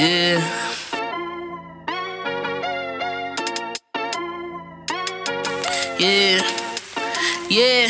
Yeah. Yeah. Yeah,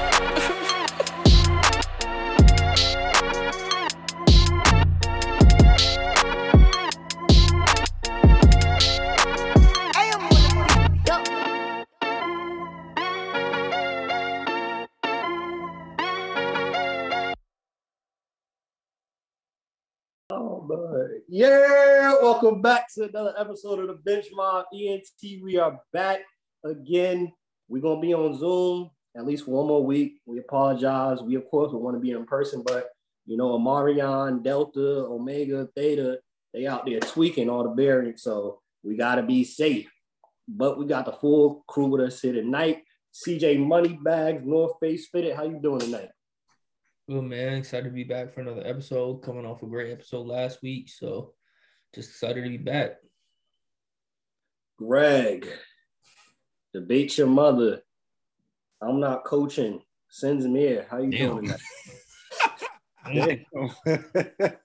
Yeah, welcome back to another episode of the Benchmark ENT. We are back again. We're gonna be on Zoom at least one more week. We apologize. We of course would want to be in person, but you know, Amarion, Delta, Omega, Theta, they out there tweaking all the bearings, so we gotta be safe. But we got the full crew with us here tonight. CJ Moneybags, North Face Fitted. How you doing tonight? Good man, excited to be back for another episode. Coming off a great episode last week, so just excited to be back. Greg, debate your mother. I'm not coaching. Sends me here. How you Damn. doing tonight?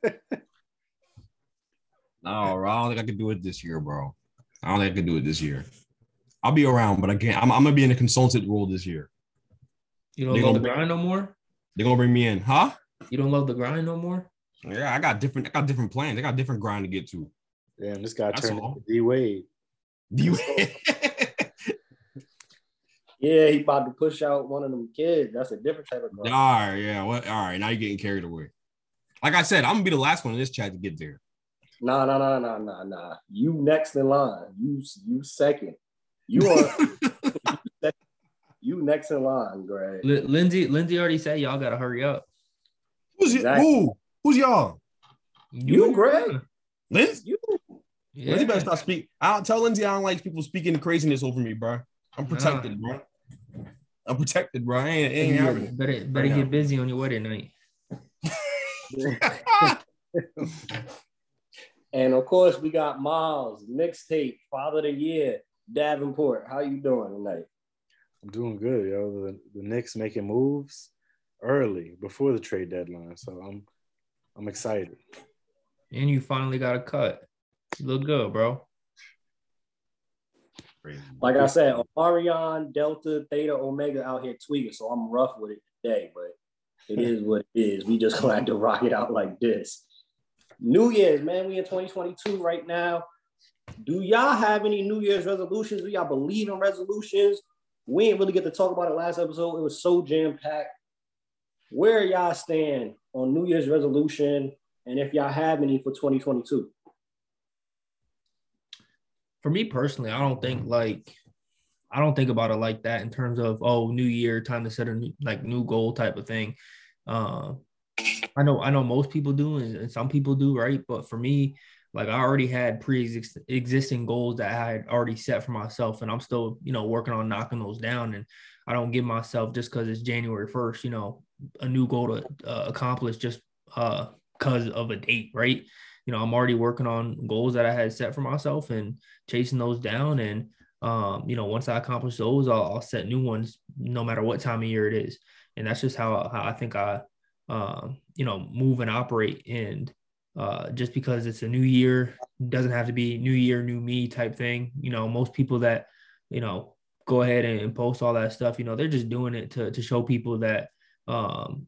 No, bro, I don't think I can do it this year, bro. I don't think I can do it this year. I'll be around, but I can't. I'm, I'm gonna be in a consultant role this year. You don't They love the no more. They're gonna bring me in, huh? You don't love the grind no more. Yeah, I got different. I got different plans. I got different grind to get to. Damn, this guy That's turned all. into D Wade. Yeah, he about to push out one of them kids. That's a different type of all grind. right, yeah. What? All right, now you're getting carried away. Like I said, I'm gonna be the last one in this chat to get there. Nah, nah, nah, nah, nah, nah. You next in line. You you second. You are you next in line, Greg. Li- Lindsay, Lindsay already said y'all gotta hurry up. Who's y- Exactly. who? Who's y'all? You, Greg. Lindsay? You Yeah. Lindsay better stop speaking. I'll tell Lindsay I don't like people speaking the craziness over me, bro. I'm protected, bro. I'm protected, bro. I ain't, ain't Better, better, better Right get now. busy on your wedding night. and of course we got Miles, mixtape, Father of the Year, Davenport. How you doing tonight? I'm doing good, yo. The, the Knicks making moves early before the trade deadline, so I'm I'm excited. And you finally got a cut. You look good, bro. Like I said, Omarion, Delta, Theta, Omega out here tweaking, so I'm rough with it today, but it is what it is. We just gonna have to rock it out like this. New Year's, man. We in 2022 right now. Do y'all have any New Year's resolutions? Do y'all believe in resolutions? We didn't really get to talk about it last episode. It was so jam-packed. Where y'all stand on New Year's resolution? And if y'all have any for 2022? For me personally, I don't think like I don't think about it like that in terms of oh new year time to set a new, like new goal type of thing. Uh, I know I know most people do and, and some people do right, but for me, like I already had pre-existing goals that I had already set for myself, and I'm still you know working on knocking those down. And I don't give myself just because it's January first, you know, a new goal to uh, accomplish just uh because of a date, right? You know, I'm already working on goals that I had set for myself and chasing those down. And um, you know, once I accomplish those, I'll, I'll set new ones, no matter what time of year it is. And that's just how, how I think I, um, you know, move and operate. And uh, just because it's a new year, doesn't have to be new year, new me type thing. You know, most people that, you know, go ahead and, post all that stuff, you know, they're just doing it to to show people that, um,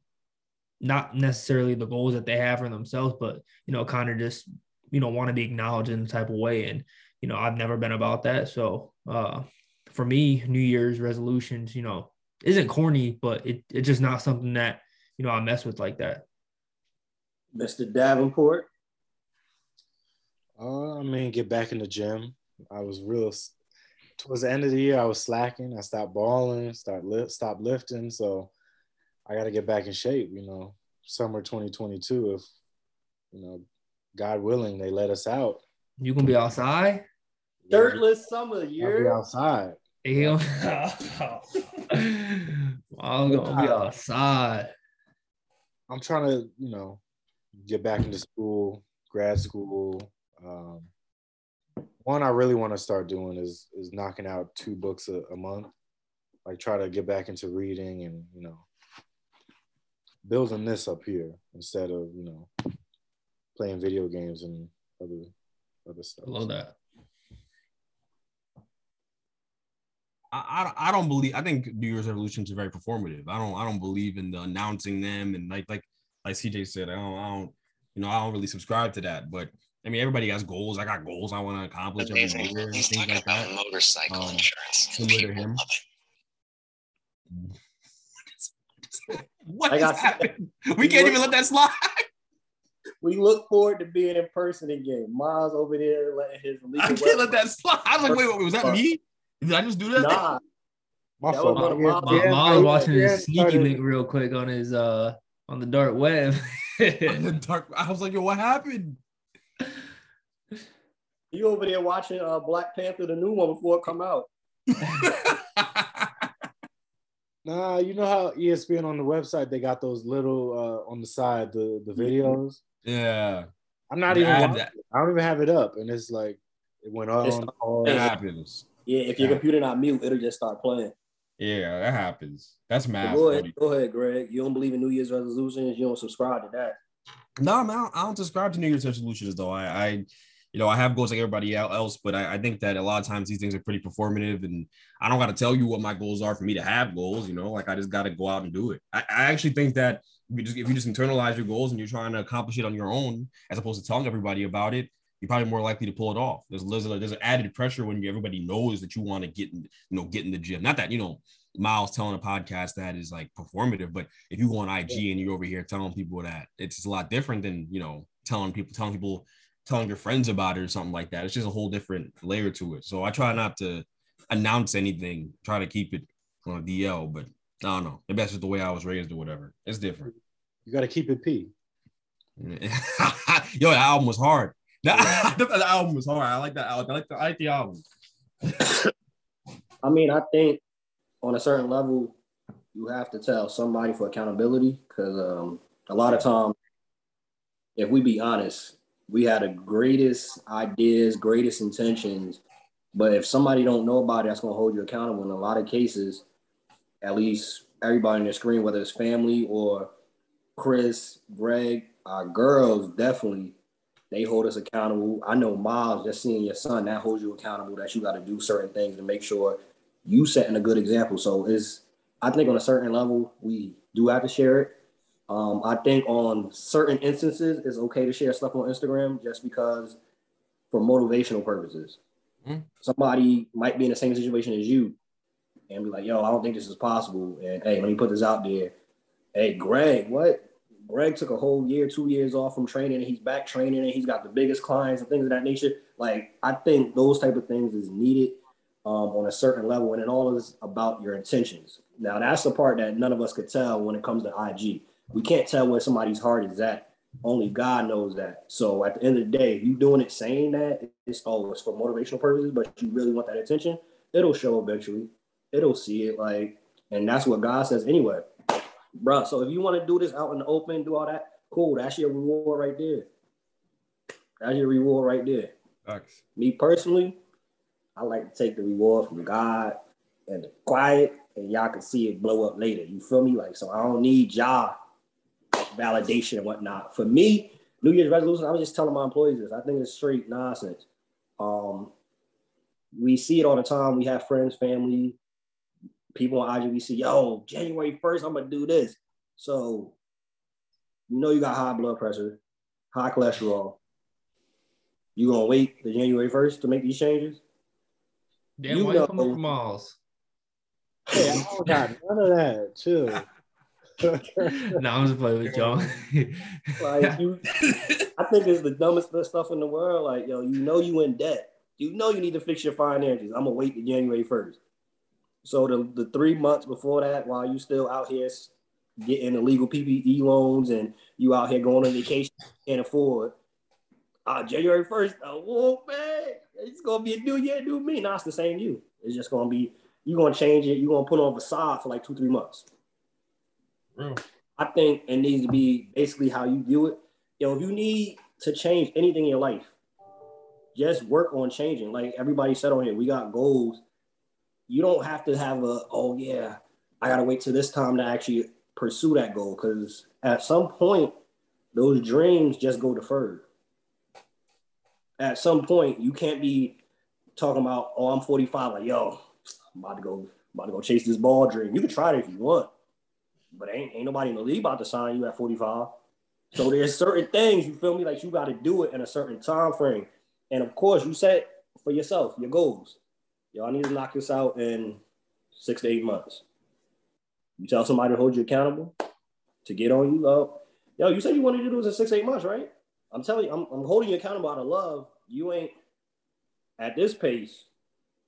not necessarily the goals that they have for themselves, but you know, kind of just you know want to be acknowledged in the type of way. And you know, I've never been about that. So uh, for me, New Year's resolutions, you know, isn't corny, but it, it's just not something that you know I mess with like that. Mr. Davenport. Uh, I mean, get back in the gym. I was real towards the end of the year. I was slacking. I stopped balling, start lift, stop lifting. So I got to get back in shape. You know, summer 2022. If you know, God willing, they let us out. You gonna be outside? Shirtless summer, I'll be you're outside. He'll- I'm gonna be outside. I'm trying to, you know, get back into school, grad school. Um, one I really want to start doing is is knocking out two books a, a month. Like try to get back into reading and you know building this up here instead of you know playing video games and other other stuff. I love that. I, I I don't believe. I think New Year's resolutions are very performative. I don't I don't believe in the announcing them and like like like CJ said. I don't I don't you know I don't really subscribe to that. But I mean everybody has goals. I got goals I want to accomplish every year and He's talking like about that. motorcycle Um, insurance. similar People him. love it. What I is got- happening? We can't even let that slide. we look forward to being in person again. Miles over there letting his I can't let that slide. I was like, wait, wait, was that me? Did I just do that? Nah, My That fault. was one of Yeah, my- yeah, Miles watching his sneaky started- link real quick on his uh on the dark web. In the dark. I was like, yo, what happened? you over there watching uh, Black Panther, the new one before it come out. Nah, you know how ESPN on the website they got those little uh on the side the the videos. yeah, I'm not Yeah, even. I that. I don't even have it up, and it's like it went on. It's- pause. it happens. Yeah, if your computer not mute, it'll just start playing. Yeah, that happens. That's mad go ahead, go ahead, Greg. You don't believe in New Year's resolutions. You don't subscribe to that. No, man, I don't, I don't subscribe to New Year's resolutions though. I, I, you know, I have goals like everybody else, but I, I think that a lot of times these things are pretty performative, and I don't got to tell you what my goals are for me to have goals. You know, like I just got to go out and do it. I, I actually think that if you just if you just internalize your goals and you're trying to accomplish it on your own, as opposed to telling everybody about it, you're probably more likely to pull it off. There's there's, a, there's an added pressure when you, everybody knows that you want to get in, you know, get in the gym. Not that you know. Miles telling a podcast that is like performative, but if you go on IG and you're over here telling people that, it's a lot different than you know telling people telling people telling your friends about it or something like that. It's just a whole different layer to it. So I try not to announce anything, try to keep it on DL, but I don't know. Maybe that's just the way I was raised or whatever. It's different. You got to keep it P. Yo, that album was hard. That, that album was hard. I like that album. I like the, I like the album. I mean, I think on a certain level, you have to tell somebody for accountability because um, a lot of times, if we be honest, we had the greatest ideas, greatest intentions, but if somebody don't know about it, that's gonna hold you accountable. In a lot of cases, at least everybody on the screen, whether it's family or Chris, Greg, our girls, definitely they hold us accountable. I know Miles, just seeing your son, that holds you accountable that you got to do certain things to make sure you setting a good example. So is I think on a certain level we do have to share it. Um, I think on certain instances it's okay to share stuff on Instagram just because for motivational purposes. Mhm. Somebody might be in the same situation as you and be like, yo, I don't think this is possible. And hey, let me put this out there. Hey, Greg, what? Greg took a whole year, two years off from training, and he's back training, and he's got the biggest clients and things of that nature. Like, I think those type of things is needed um, on a certain level, and it all is about your intentions. Now, that's the part that none of us could tell when it comes to IG. We can't tell where somebody's heart is at. Only God knows that. So at the end of the day, if you doing it saying that it's always for motivational purposes, but you really want that attention, it'll show eventually. It'll see it like, and that's what God says anyway. Bruh, so if you want to do this out in the open, do all that, cool. That's your reward right there. That's your reward right there. Facts. Me personally, I like to take the reward from God and the quiet, and y'all can see it blow up later. You feel me? Like, so I don't need y'all validation and whatnot. For me, New Year's resolution, I was just telling my employees this. I think it's straight nonsense. Um, we see it all the time. We have friends, family, people on IG. We see, yo, January 1st, I'm gonna do this. So you know you got high blood pressure, high cholesterol. You gonna wait the January 1st to make these changes? Damn, You why you coming know- from Miles? Hey, I don't got none of that. Chill. no, I'm just playing with y'all. Like you, I think it's the dumbest stuff in the world. Like yo, you know you in debt. You know you need to fix your finances. I'm gonna wait to January first. So the the three months before that, while you still out here getting illegal PPE loans and you out here going on vacation can't afford. Uh, January first, oh man, it's gonna be a new year, new me. Not the same you. It's just gonna be you're gonna change it. You're gonna put on a facade for like two, three months. Real. I think it needs to be basically how you view it. Yo, if you need to change anything in your life, just work on changing. Like everybody said on here, we got goals. You don't have to have a, oh yeah, I gotta wait till this time to actually pursue that goal. Cause at some point, those dreams just go deferred. At some point, you can't be talking about, oh, I'm 45, like, yo, I'm about to go, about to go chase this ball dream. You can try it if you want, but ain't, ain't nobody in the league about to sign you at 45. So there's certain things, you feel me, like you got to do it in a certain time frame. And of course, you set for yourself your goals. I need to knock this out in six to eight months. You tell somebody to hold you accountable to get on you. Oh, yo, you said you wanted to do this in six, eight months, right? I'm telling you, I'm, I'm holding you accountable out of love. You ain't at this pace,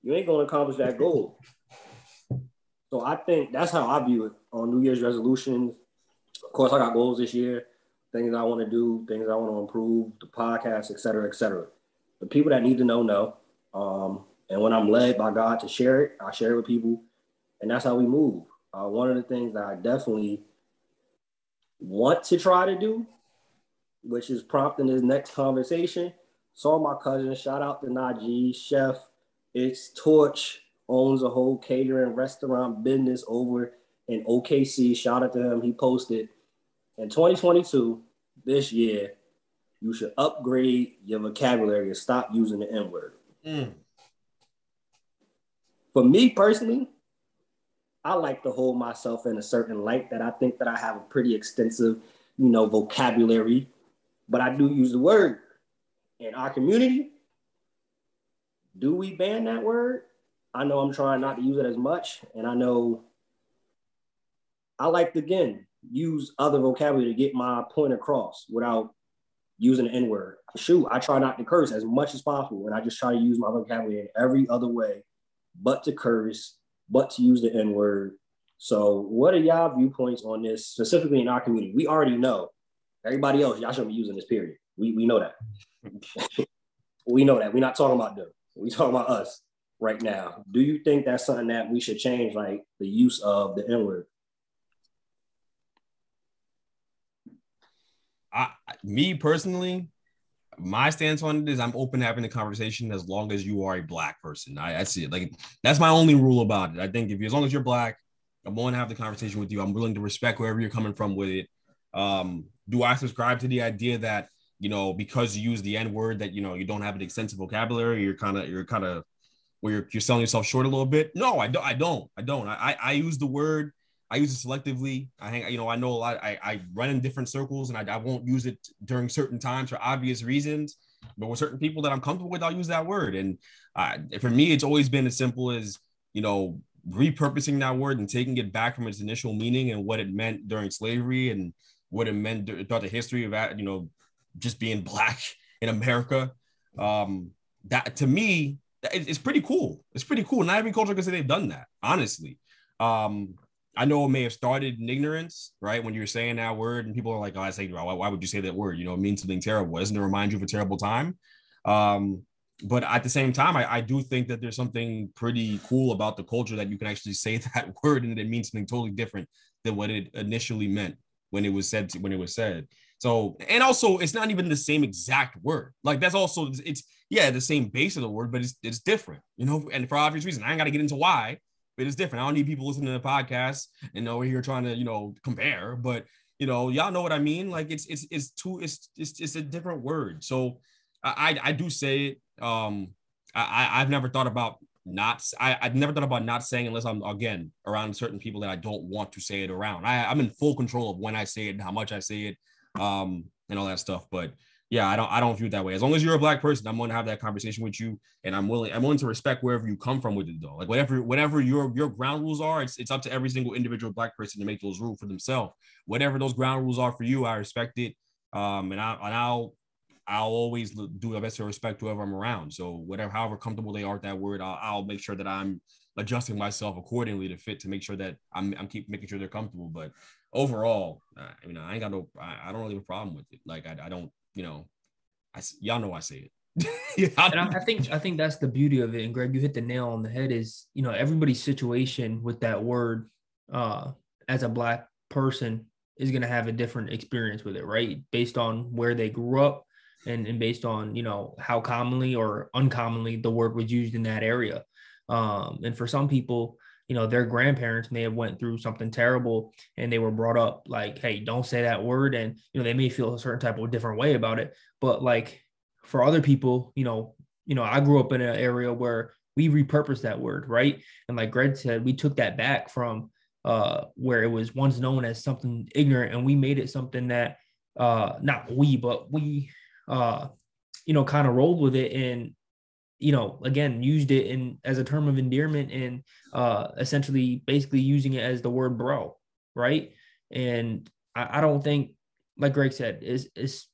you ain't gonna accomplish that goal. So I think that's how I view it on New Year's resolutions. Of course, I got goals this year, things I want to do, things I want to improve, the podcast, et cetera, et cetera. The people that need to know know. Um, and when I'm led by God to share it, I share it with people, and that's how we move. Uh, one of the things that I definitely want to try to do, which is prompting this next conversation. Saw my cousin, shout out to Najee, chef. It's Torch, owns a whole catering restaurant business over in OKC. Shout out to him. He posted in 2022, this year, you should upgrade your vocabulary and stop using the N word. Mm. For me personally, I like to hold myself in a certain light that I think that I have a pretty extensive, you know, vocabulary, but I do use the word. In our community, do we ban that word? I know I'm trying not to use it as much, and I know I like to again use other vocabulary to get my point across without using the N word. Shoot, I try not to curse as much as possible, and I just try to use my vocabulary in every other way, but to curse but to use the N word. So, what are y'all viewpoints on this, specifically in our community? We already know. Everybody else, y'all shouldn't be using this. Period. We we know that. we know that. We're not talking about them. We talking about us right now. Do you think that's something that we should change, like the use of the N word? I, me personally, my stance on it is I'm open to having a conversation as long as you are a black person. I, I see it like that's my only rule about it. I think if you, as long as you're black, I'm willing to have the conversation with you. I'm willing to respect wherever you're coming from with it. Um, do I subscribe to the idea that you know because you use the N word that you know you don't have an extensive vocabulary, you're kind of you're kind of where you're, you're selling yourself short a little bit? No, I don't. I don't. I don't. I I use the word I use it selectively. I hang, you know, I know a lot. I, I run in different circles, and I, I won't use it during certain times for obvious reasons. But with certain people that I'm comfortable with, I'll use that word. And uh, for me, it's always been as simple as you know repurposing that word and taking it back from its initial meaning and what it meant during slavery and what it meant throughout the history of. You know, just being black in America. Um, that to me, it's pretty cool. It's pretty cool. Not every culture can say they've done that, honestly. Um, I know it may have started in ignorance, right? When you're saying that word, and people are like, "Oh, I say, why, why would you say that word? You know, it means something terrible. Doesn't it remind you of a terrible time?" Um, but at the same time, I, I do think that there's something pretty cool about the culture that you can actually say that word and it means something totally different than what it initially meant when it was said to, when it was said. So, and also, it's not even the same exact word. Like that's also it's yeah the same base of the word, but it's it's different, you know. And for obvious reason, I ain't got to get into why but it's different. I don't need people listening to the podcast and over here trying to, you know, compare. But you know, y'all know what I mean. Like it's it's it's two, it's it's it's a different word. So I I, do say it. Um, I I've never thought about not I, I've never thought about not saying unless I'm again around certain people that I don't want to say it around. I, I'm in full control of when I say it and how much I say it, um, and all that stuff. But yeah, I don't I don't view it that way. As long as you're a black person, I'm to have that conversation with you, and I'm willing I'm willing to respect wherever you come from with it though. Like whatever whatever your your ground rules are, it's it's up to every single individual black person to make those rules for themselves. Whatever those ground rules are for you, I respect it. Um, and I and I'll I'll always do my best to respect whoever I'm around. So whatever, however comfortable they are with that word, I'll, I'll make sure that I'm adjusting myself accordingly to fit to make sure that I'm I'm keep making sure they're comfortable. But overall, I mean, I ain't got no, I, I don't really have a problem with it. Like I, I don't, you know, I y'all know I say it. yeah, and I, I, think I think that's the beauty of it. And Greg, you hit the nail on the head. Is you know everybody's situation with that word uh, as a black person is going to have a different experience with it, right? Based on where they grew up and, and based on you know how commonly or uncommonly the word was used in that area. Um, and for some people, you know their grandparents may have went through something terrible and they were brought up like hey don't say that word and you know they may feel a certain type of different way about it but like for other people, you know, you know, I grew up in an area where we repurposed that word, right? And like Greg said, we took that back from uh where it was once known as something ignorant and we made it something that uh not we, but we uh you know kind of rolled with it and you know again used it in as a term of endearment and uh essentially basically using it as the word bro right and i, I don't think like greg said it's, is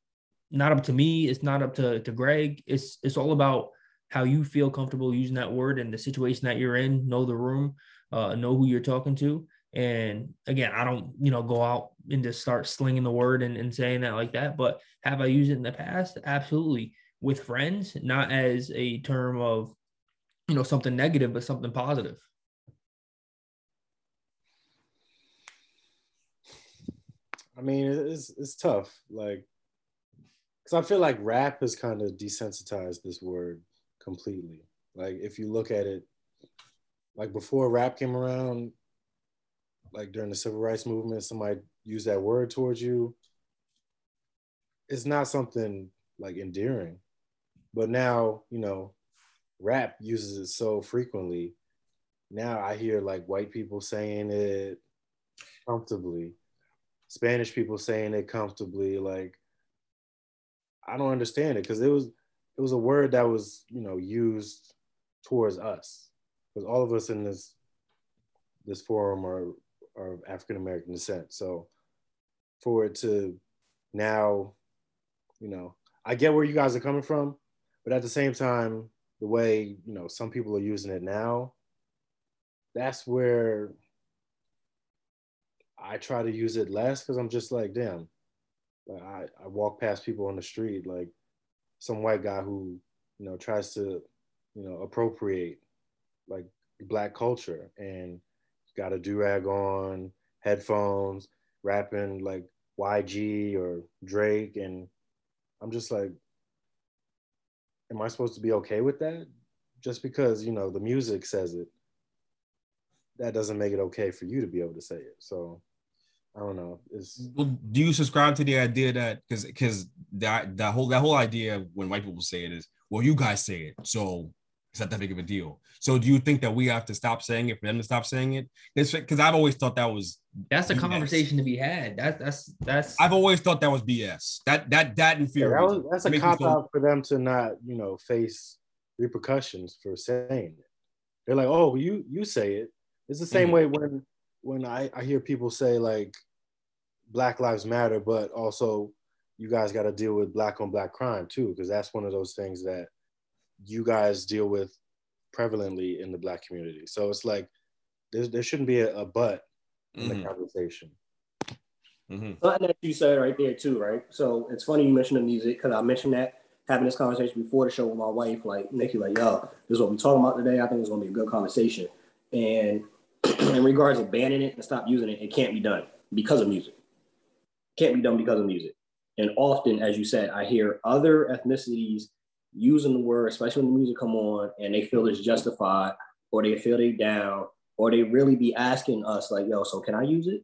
not up to me. It's not up to, to Greg. It's it's all about how you feel comfortable using that word and the situation that you're in. Know the room, uh, know who you're talking to. And again, I don't, you know, go out and just start slinging the word and, and saying that like that. But have I used it in the past? Absolutely. With friends, not as a term of, you know, something negative, but something positive. I mean, it's it's tough. Like because I feel like rap has kind of desensitized this word completely. Like if you look at it, like before rap came around, like during the civil rights movement, somebody used that word towards you. It's not something like endearing. But now, you know, rap uses it so frequently. Now I hear like white people saying it comfortably, Spanish people saying it comfortably. Like I don't understand it because it was it was a word that was you know used towards us because all of us in this this forum are are African American descent. So for it to now, you know, I get where you guys are coming from, but at the same time, the way you know some people are using it now, that's where I try to use it less because I'm just like, damn, like I, I walk past people on the street, like some white guy who, you know, tries to, you know, appropriate like black culture and got a do-rag on, headphones, rapping like YG or Drake. And I'm just like, am I supposed to be okay with that? Just because, you know, the music says it, that doesn't make it okay for you to be able to say it. So I don't know. It's do you subscribe to the idea that because because that that whole that whole idea when white people say it is well you guys say it so it's not that big of a deal. So do you think that we have to stop saying it for them to stop saying it? Because I've always thought that was that's a BS. conversation to be had. That's that's that's. I've always thought that was BS. That that that in fear. Yeah, that that's a cop out for them to not you know face repercussions for saying it. They're like, oh, you you say it. It's the same mm-hmm. way when when I, I hear people say like Black Lives Matter, but also you guys got to deal with black on black crime too, because that's one of those things that you guys deal with prevalently in the black community. So it's like there, there shouldn't be a, a but in mm-hmm. the conversation. Mm-hmm. Something that you said right there too, right? So it's funny you mentioned the music because I mentioned that having this conversation before the show with my wife, like Nikki, like, yo, this is what we're talking about today. I think it's gonna be a good conversation. And in regards to banning it and stop using it, it can't be done because of music can't be done because of music. And often, as you said, I hear other ethnicities using the word, especially when the music come on, and they feel it's justified, or they feel they down, or they really be asking us like, "Yo, so can I use it?"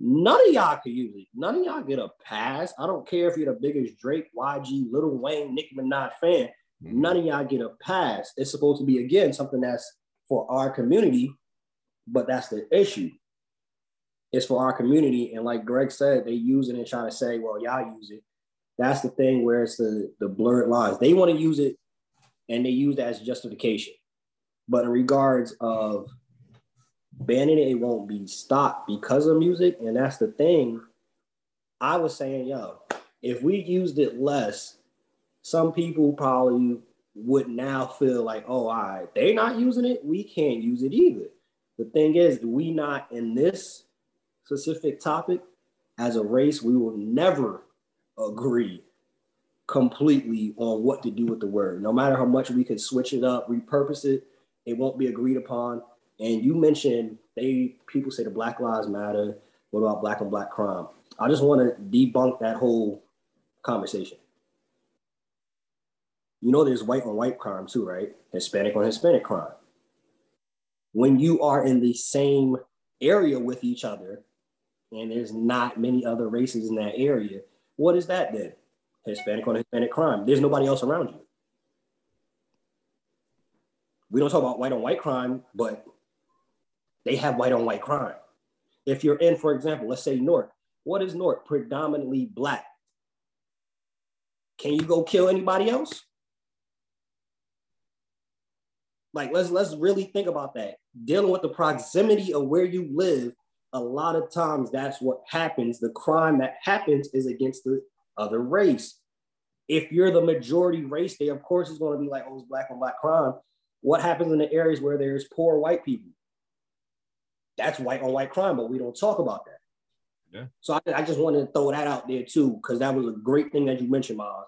None of y'all can use it. None of y'all get a pass. I don't care if you're the biggest Drake, YG, Lil Wayne, Nicki Minaj fan. Mm-hmm. None of y'all get a pass. It's supposed to be again something that's for our community, but that's the issue it's for our community. And like Greg said, they use it and try to say, well, y'all use it. That's the thing where it's the, the blurred lines. They want to use it and they use that as justification. But in regards of banning it, it won't be stopped because of music. And that's the thing. I was saying, yo, if we used it less, some people probably would now feel like, oh, all right, they're not using it. We can't use it either. The thing is, we not in this specific topic, as a race, we will never agree completely on what to do with the word. No matter how much we could switch it up, repurpose it, it won't be agreed upon. And you mentioned they people say the Black Lives Matter. What about black and black crime? I just want to debunk that whole conversation. You know, there's white on white crime too, right? Hispanic on Hispanic crime. When you are in the same area with each other, and there's not many other races in that area, what is that then? Hispanic on Hispanic crime. There's nobody else around you. We don't talk about white on white crime, but they have white on white crime. If you're in, for example, let's say North, what is North? Predominantly black. Can you go kill anybody else? Like let's let's really think about that. Dealing with the proximity of where you live, a lot of times that's what happens. The crime that happens is against the other race. If you're the majority race, they of course is going to be like, oh, it's black on black crime. What happens in the areas where there's poor white people? That's white on white crime, but we don't talk about that. Yeah. So I, I just wanted to throw that out there too, because that was a great thing that you mentioned, Miles.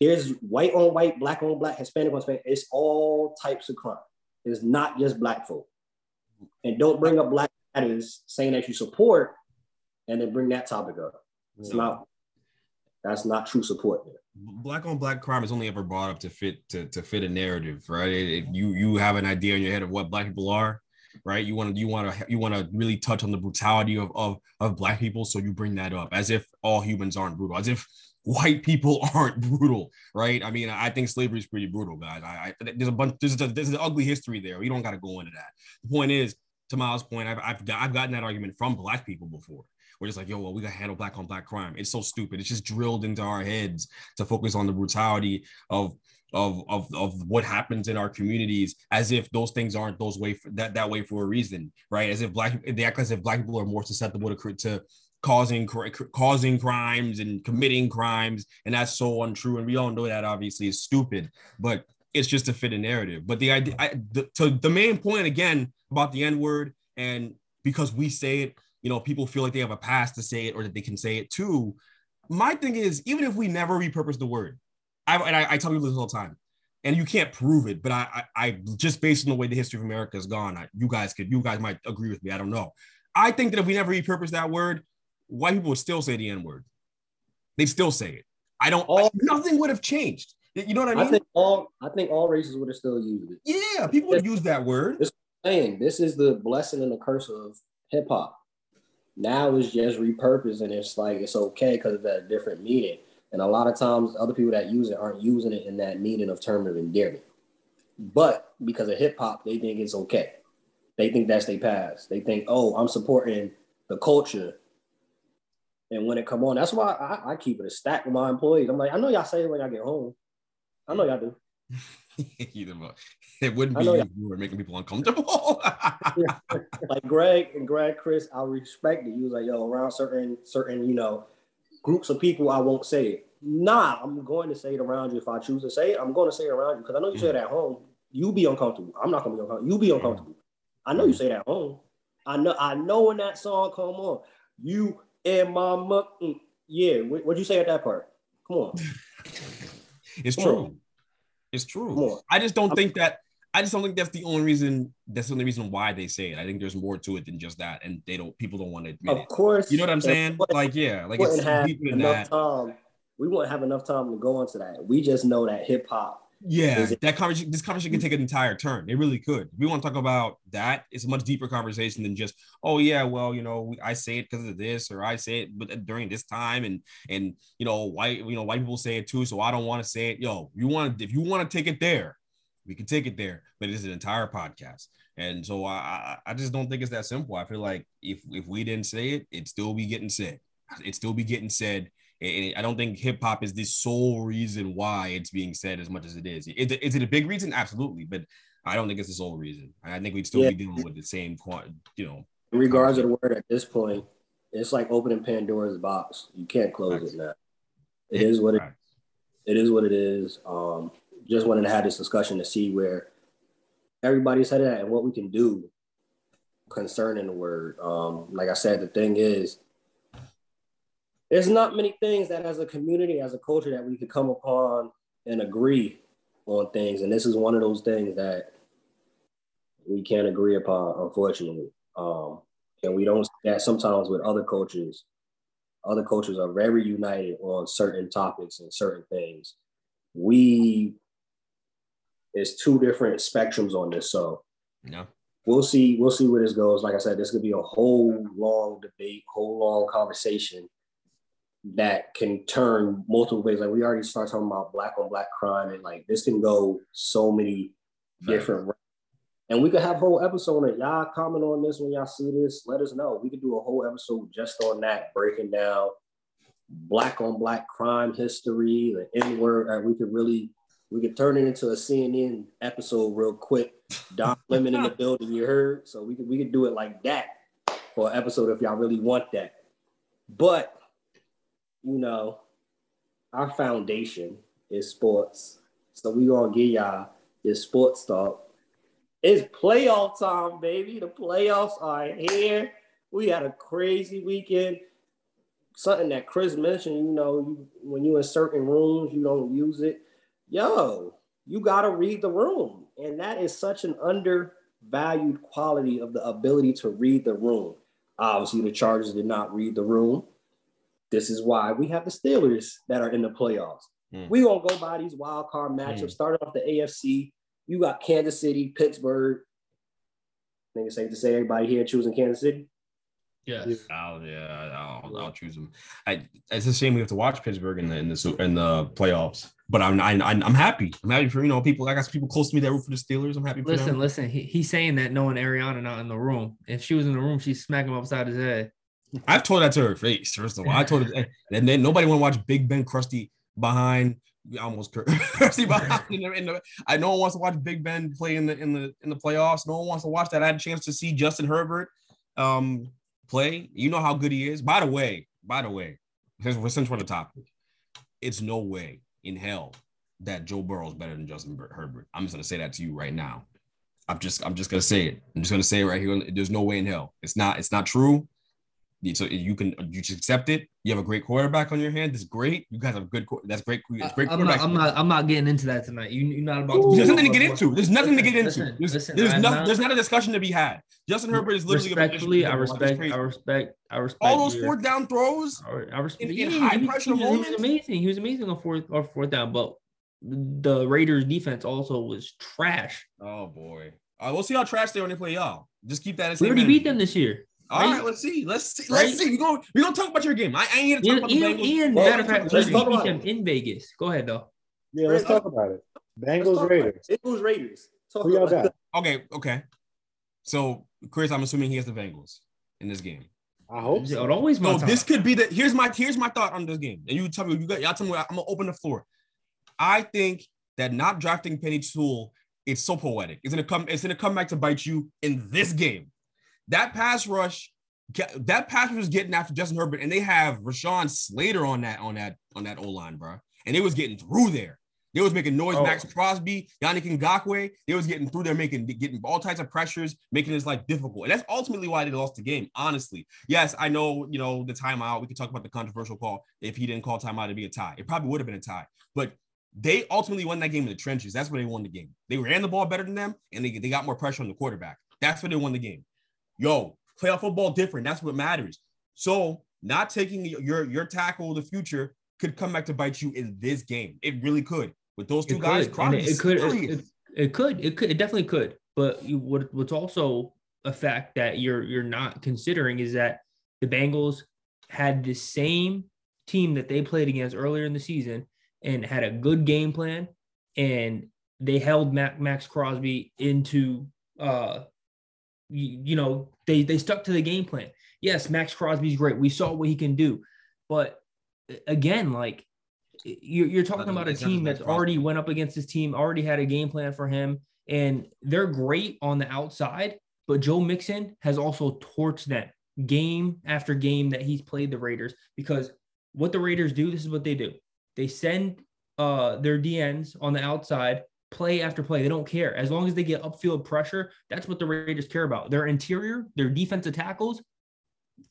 There's white on white, black on black, Hispanic on Hispanic. It's all types of crime. It's not just black folk. And don't bring up black matters saying that you support and then bring that topic up. It's No. not that's not true support there. black on black crime is only ever brought up to fit to, to fit a narrative, right? It- you you have an idea in your head of what black people are, right? You want to you want to you want to really touch on the brutality of, of of black people, so you bring that up as if all humans aren't brutal, as if white people aren't brutal, right? I mean, I think slavery is pretty brutal, guys. I, I there's a bunch there's a, there's an ugly history there. We don't got to go into that. The point is, to Miles' point, I've I've, got, I've gotten that argument from black people before. We're just like, yo, well, we gotta handle black on black crime. It's so stupid. It's just drilled into our heads to focus on the brutality of of of, of what happens in our communities as if those things aren't those way for, that that way for a reason, right? As if black they act as if black people are more susceptible to to causing causing crimes and committing crimes, and that's so untrue. And we all know that obviously is stupid, but it's just to fit a narrative. But the idea, I, the, to the main point again about the N word, and because we say it, you know, people feel like they have a pass to say it or that they can say it too. My thing is, even if we never repurpose the word, I, and I, I tell people this all the time, and you can't prove it, but I, I, I just based on the way the history of America has gone, I, you guys could, you guys might agree with me. I don't know. I think that if we never repurpose that word, white people would still say the N word. They'd still say it. I don't. All- nothing would have changed. You know what I I, mean? think all I think all races would have still used it. yeah, people would use that word. This Saying this is the blessing and the curse of hip hop. Now it's just repurposed and it's like it's okay because of that different meaning. And a lot of times other people that use it aren't using it in that meaning of term of endearment. But because of hip hop, they think it's okay. They think that's their past. They think, oh, I'm supporting the culture. And when it come on, that's why I, I keep it a stack with my employees. I'm like, I know y'all say it when I get home. I know y'all do. Either it wouldn't be you that. are making people uncomfortable. like Greg and Greg Chris, I respect it. He was like, yo, around certain certain, you know, groups of people, I won't say it. Nah, I'm going to say it around you. If I choose to say it, I'm going to say it around you because I know you say it at home. You be uncomfortable. I'm not gonna be uncomfortable. You be uncomfortable. I know you say it at home. I know. I know when that song come on. You and my muck. mm, Yeah. What, what'd you say at that part? Come on. it's true. It's true. On. I just don't think that. I just don't think that's the only reason. That's the only reason why they say it. I think there's more to it than just that, and they don't. People don't want to admit Of it. course. You know what I'm saying? what- Like, yeah, like we it's deeper than enough that. time. We wouldn't have enough time to go into that. We just know that hip hop. Yeah, Is it- that conversation, this conversation can take an entire turn. It really could. If we want to talk about that, it's a much deeper conversation than just, oh yeah, well, you know, I say it because of this, or I say it, but uh, during this time, and and you know, white, you know, white people say it too, so I don't want to say it. Yo, you want to, if you want to take it there, we can take it there, but it's an entire podcast, and so I, I, I just don't think it's that simple. I feel like if if we didn't say it, it'd still be getting said. It'd still be getting said. And I don't think hip hop is the sole reason why it's being said as much as it is. Is it, is it a big reason? Absolutely, but I don't think it's the sole reason. I think we'd still Yeah. be dealing with the same, you know. In regards to the word at this point, it's like opening Pandora's box. You can't close Facts. it now. It is what it, it is. What it is. Um, just wanted to have this discussion to see where everybody's headed at and what we can do concerning the word. Um, like I said, the thing is, there's not many things that as a community, as a culture, that we could come upon and agree on things. And this is one of those things that we can't agree upon, unfortunately. Um, and we don't see that sometimes with other cultures. Other cultures are very united on certain topics and certain things. We it's two different spectrums on this. So No. we'll see, we'll see where this goes. Like I said, this could be a whole long debate, whole long conversation that can turn multiple ways. Like we already started talking about black on black crime, and like this can go so many different. And we could have a whole episode on it. Y'all comment on this when y'all see this. Let us know. We could do a whole episode just on that, breaking down black on black crime history, the N word. And we could really, we could turn it into a CNN episode real quick. Don Lemon in the building, you heard. So we could we could do it like that for an episode if y'all really want that. But you know, our foundation is sports. So we gonna give y'all this sports talk. It's playoff time, baby. The playoffs are here. We had a crazy weekend. Something that Chris mentioned, you know, you, when you in certain rooms, you don't use it. Yo, you gotta read the room. And that is such an undervalued quality of the ability to read the room. Obviously, the Chargers did not read the room. This is why we have the Steelers that are in the playoffs. Hmm. We gonna go by these wild card matchups. Hmm. Starting off the AFC, you got Kansas City, Pittsburgh. I think it's safe to say everybody here choosing Kansas City. Yes. I'll, yeah, I'll, I'll choose them. I, it's a shame we have to watch Pittsburgh in the in the in the playoffs, but I'm I, I'm I'm happy. I'm happy for you know people. I got some people close to me that root for the Steelers. I'm happy for Listen, them. listen. He, he's saying that knowing Ariana not in the room. If she was in the room, she'd smack him upside his head. I've told that to her face. First of all, I told her, and then nobody want to watch Big Ben crusty behind. Almost crusty behind. In the, in the, I no one wants to watch Big Ben play in the in the in the playoffs. No one wants to watch that. I had a chance to see Justin Herbert um play. You know how good he is. By the way, by the way, since we're since we're on the topic, it's no way in hell that Joe Burrow is better than Justin Ber- Herbert. I'm just gonna say that to you right now. I'm just I'm just gonna say it. I'm just gonna say it right here. There's no way in hell. It's not it's not true. So you can you just accept it. You have a great quarterback on your hand. That's great. You guys have a good. That's great. It's great I'm not. I'm not. I'm not getting into that tonight. You, you're not about. to There's nothing to get into. There's nothing to get into. Listen, There's, listen, there's no, not- there's not a discussion to be had. Justin Herbert is literally respectfully. I respect. I respect. I respect all those your- fourth down throws. I respect. in- in high he was- pressure he was, he was amazing. He was amazing on fourth or fourth down, but the Raiders defense also was trash. Oh boy. Uh, we'll see how trash they are when they play y'all. Just keep that. as We already energy. beat them this year. All right? right, let's see. Let's see. Right? Let's see. We're going. We're gonna talk about your game. I, I ain't here to talk And, about the and, Bengals. and Well, matter of fact, let's talk about them in Vegas. Go ahead though. Yeah, let's Let's talk about it. Bengals Raiders. it. Eagles Raiders. Talk Who y'all about got? Okay. Okay. So Chris, I'm assuming he has the Bengals in this game. I hope so. It always my So this could be the here's my here's my thought on this game. And you tell me you got y'all tell me I'm gonna open the floor. I think that not drafting Penei Sewell, it's so poetic. It's gonna come, it's gonna come back to bite you in this game. That pass rush, that pass rush was getting after Justin Herbert, and they have Rashawn Slater on that, on that, on that O-line, bro. And they was getting through there. They was making noise. Oh. Maxx Crosby, Yannick Ngakoue, they was getting through there, making getting all types of pressures, making his life difficult. And that's ultimately why they lost the game. Honestly, yes, I know. You know the timeout. We could talk about the controversial call. If he didn't call timeout, it'd be a tie. It probably would have been a tie. But they ultimately won that game in the trenches. That's where they won the game. They ran the ball better than them, and they, they got more pressure on the quarterback. That's where they won the game. Yo, playoff football different. That's what matters. So not taking your your tackle of the future could come back to bite you in this game. It really could. With those two It guys, could, it, it could, it, it, it could, it could, it definitely could. But you, what, what's also a fact that you're you're not considering is that the Bengals had the same team that they played against earlier in the season and had a good game plan, and they held Mac, Maxx Crosby into, uh, you, you know, they they stuck to the game plan. Yes, Maxx Crosby's great. We saw what he can do, but again, like you're, you're talking about a team that's already went up against this team, already had a game plan for him, and they're great on the outside. But Joe Mixon has also torched them game after game that he's played the Raiders because what the Raiders do, this is what they do. They send uh, their DNs on the outside play after play. They don't care. As long as they get upfield pressure, that's what the Raiders care about. Their interior, their defensive tackles,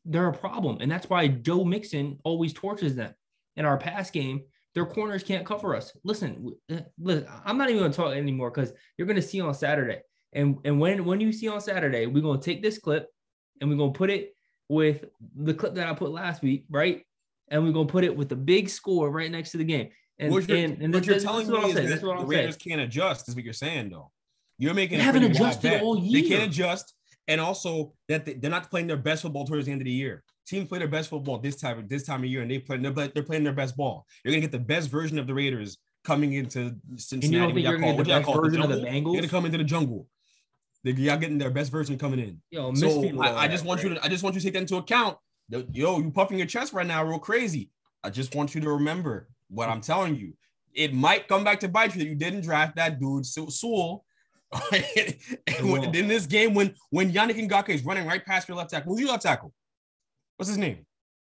they're a problem. And that's why Joe Mixon always torches them in our pass game. Their corners can't cover us. Listen, uh, listen I'm not even going to talk anymore because you're going to see on Saturday. And, and when, when you see on Saturday, we're going to take this clip and we're going to put it with the clip that I put last week, right? And we're going to put it with the big score right next to the game. And, what you're, and, and what this, you're this, telling this is what me is that the. Raiders can't adjust, is what you're saying, though. You're making They haven't adjusted all They can't adjust, and also that they, they're not playing their best football towards the end of the year. Teams play their best football this time this time of year, and they play they're, they're playing their best ball. You're gonna get the best version of the Raiders coming into Cincinnati. And you don't What think y'all you're gonna call- get the best version of the jungle? You're gonna Bengals? come into the jungle. They, y'all getting their best version coming in. Yo, So I, I just want bro. you to I just want you to take that into account. Yo, you puffing your chest right now, real crazy. I just want you to remember what I'm hmm. telling you. It might come back to bite you that you didn't draft that dude Su- Sewell. and when, in this game, when when Yannick Ngakoue is running right past your left tackle, who's your left tackle? What's his name?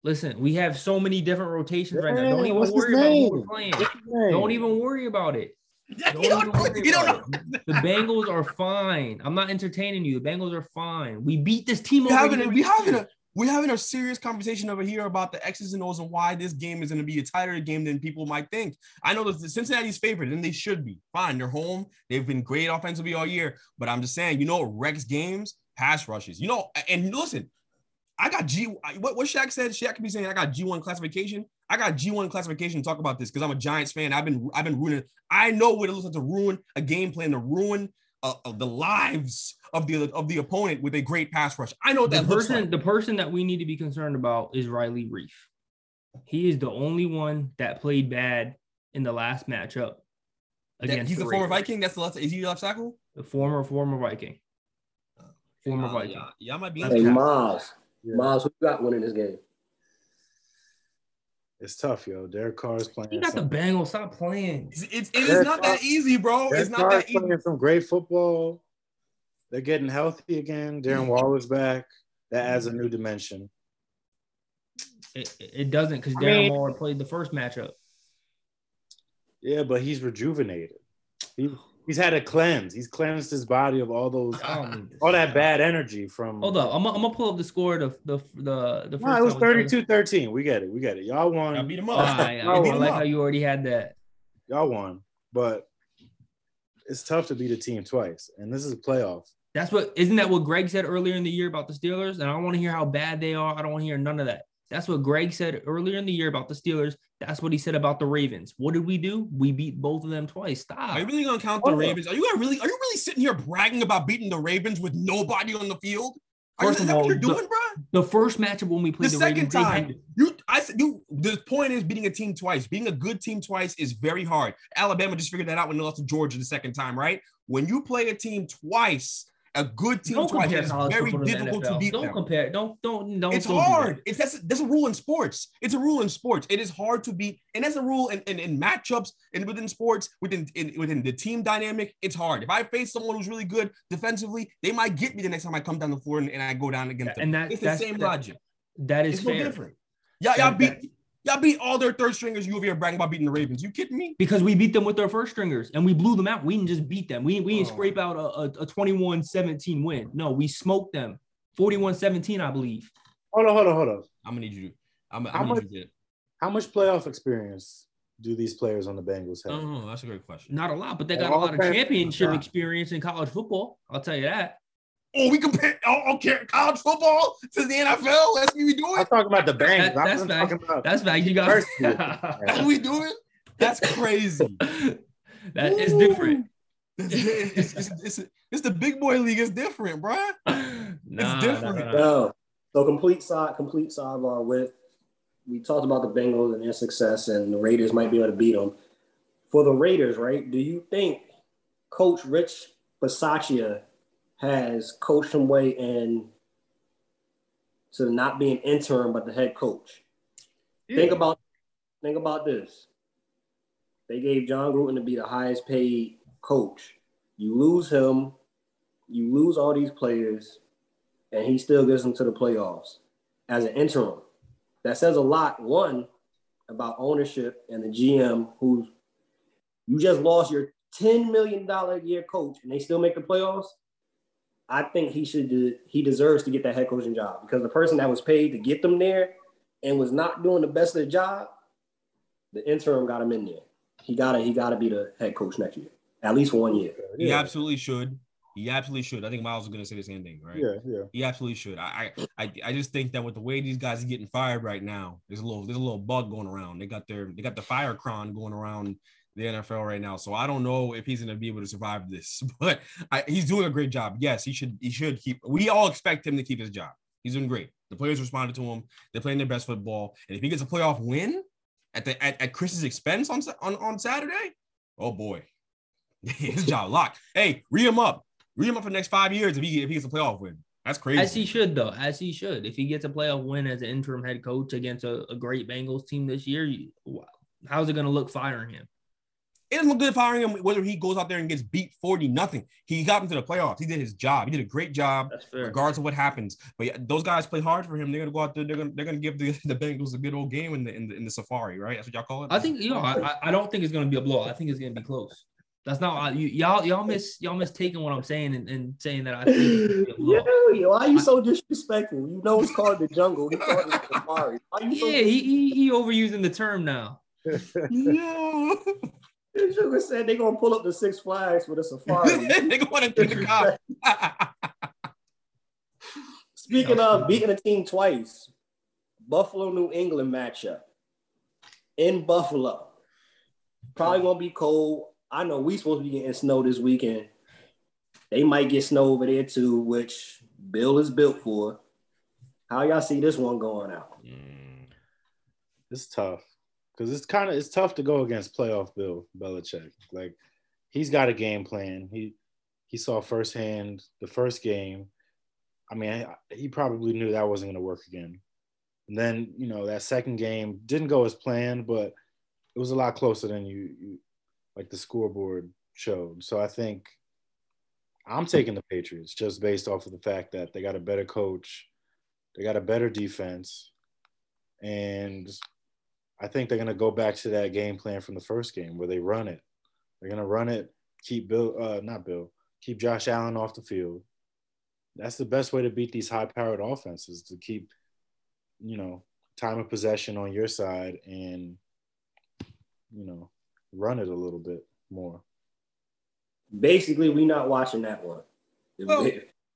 Listen, we have so many different rotations right now. Don't even what's worry about who we're playing. What's his name? Don't even worry about it. Don't don't even know. worry You don't know. about it. The Bengals are fine. I'm not entertaining you. The Bengals are fine. We beat this team We over having a, here. we having a we're having a serious conversation over here about the X's and O's and why this game is going to be a tighter game than people might think. I know that Cincinnati's favorite, and they should be. Fine, they're home. They've been great offensively all year. But I'm just saying, you know, Rex games, pass rushes. You know, and listen, I got G. What what Shaq said. Shaq could be saying I got G1 classification. I got G1 classification. to Talk about this because I'm a Giants fan. I've been I've been ruining. I know what it looks like to ruin a game plan, to ruin uh, of the lives of the of the opponent with a great pass rush. I know what the that person, like. the person that we need to be concerned about is Riley Reiff. He is the only one that played bad in the last matchup That- against he's the a former Viking. That's the left. Is he your left tackle? The former former Viking. Former Uh, Viking. Yeah, yeah, might be. Hey. Miles. Yeah. Miles, who got winning this game? It's tough, yo. Derek Carr Carr's playing. You got the some, Bengals. Stop playing. It's, it's, it is not that easy, bro. Derek It's not Carr's that easy. playing some great football. They're getting healthy again. Darren mm-hmm. Waller's back. That adds a mm-hmm. new dimension. It, it doesn't because I Darren mean- Waller played the first matchup. Yeah, but he's rejuvenated. He, he's had a cleanse. He's cleansed his body of all those, I don't need this. all that bad energy from. Hold up, I'm gonna pull up the score. The the the the first. No, it was time we played. 32-13. We get it. We get it. Y'all won. I won. beat him All up. right, I, beat I like up. how you already had that. Y'all won. But it's tough to beat a team twice. And this is a playoff. That's what isn't that what Greg said earlier in the year about the Steelers? And I don't want to hear how bad they are. I don't want to hear none of that. That's what Greg said earlier in the year about the Steelers. That's what he said about the Ravens. What did we do? We beat both of them twice. Stop. Are you really gonna count the Ravens? Are you gonna really? Are you really sitting here bragging about beating the Ravens with nobody on the field? First you, of is that what all, you're the- doing, bro? The first matchup when we played the, second Ravens, time, had- you, I, you. The point is beating a team twice. Being a good team twice is very hard. Alabama just figured that out when they lost to Georgia the second time, right? When you play a team twice, a good team don't twice, compare it is very to difficult to beat Don't them. compare. Don't don't don't. it's don't hard. It's that's that's a rule in sports. It's a rule in sports. It is hard to beat, and that's a rule in, in, in matchups and within sports, within in, within the team dynamic. It's hard. If I face someone who's really good defensively, they might get me the next time I come down the floor and, and I go down against them. And that it's the same that- logic. That is It's fair no different. Y'all, y'all beat y'all beat all their third stringers. You over here bragging about beating the Ravens. You kidding me? because we beat them with their first stringers and we blew them out. We didn't just beat them. We, we didn't Oh. scrape out a, a, a 21-17 win. No, we smoked them. 41-17, I believe. Hold on, hold on, hold on. I'm gonna need you. I'm, How I'm gonna much- need you. How much playoff experience do these players on the Bengals have? Oh, that's a great question. Not a lot, but they got a lot of championship experience in college football. I'll tell you that. Oh, we compare oh, okay, college football to the NFL. That's what we doing. I'm talking about the Bengals. That- that's I'm fact. about That's fact. You got University. That's what we doing. That's crazy. that is different. it's, it's, it's, it's the big boy league. It's different, bruh. Nah, different. nah, nah. No. So complete side, complete sidebar with we talked about the Bengals and their success, and the Raiders might be able to beat them. For the Raiders, right? Do you think Coach Rich Bisaccia has coached him way in to not be an intern but the head coach? Think about think about this. They gave Jon Gruden to be the highest paid coach. You lose him, you lose all these players, and he still gets them to the playoffs as an interim. That says a lot, one, about ownership and the GM who you just lost your $10 million a year coach and they still make the playoffs. I think he should do, he deserves to get that head coaching job because the person that was paid to get them there and was not doing the best of the job, the interim got him in there. He gotta he gotta be the head coach next year, at least for one year. He absolutely should. He absolutely should. I think Miles was gonna say the same thing, right? Yeah, yeah. He absolutely should. I, I, I, I just think that with the way these guys are getting fired right now, there's a little, there's a little bug going around. They got their, they got the fire cron going around the NFL right now. So I don't know if he's gonna be able to survive this, but I, he's doing a great job. Yes, he should, he should keep. We all expect him to keep his job. He's doing great. The players responded to him. They're playing their best football, and if he gets a playoff win at the at, at Chris's expense on on on Saturday, oh boy, his job locked. Hey, re him up. Read him up for the next five years if he if he gets a playoff win. That's crazy. As he should though, as he should. If he gets a playoff win as an interim head coach against a, a great Bengals team this year, you, how's it going to look firing him? It doesn't look good firing him whether he goes out there and gets beat 40 nothing. He got into the playoffs. He did his job. He did a great job, regardless of what happens. But yeah, those guys play hard for him. They're gonna go out there. They're gonna they're gonna give the, the Bengals a good old game in the, in the in the safari, right? That's what y'all call it. I think you know. I, I don't think it's gonna be a blow. I think it's gonna be close. That's not you, y'all. Y'all miss y'all mistaking what I'm saying and, and saying that I think. Yo, yo, why are you so disrespectful? You know it's called the jungle. He called it safari. yeah, so he, he he overusing the term now. yeah. Sugar said they're gonna pull up the Six Flags for the safari. they going to do the cop. Speaking of beating a team twice, Buffalo New England matchup in Buffalo. Probably gonna be cold. I know we supposed to be getting snow this weekend. They might get snow over there too, which Bill is built for. How y'all see this one going out? Mm. It's tough because it's kind of it's tough to go against playoff Bill Belichick. Like he's got a game plan. He he saw firsthand the first game. I mean, he probably knew that wasn't going to work again. And then you know that second game didn't go as planned, but it was a lot closer than you, you like the scoreboard showed. So I think I'm taking the Patriots just based off of the fact that they got a better coach, they got a better defense, and I think they're going to go back to that game plan from the first game where they run it. They're going to run it, keep Bill, uh, not Bill, keep Josh Allen off the field. That's the best way to beat these high-powered offenses to keep, you know, time of possession on your side and, you know, run it a little bit more. Basically, we're not watching that one. Well,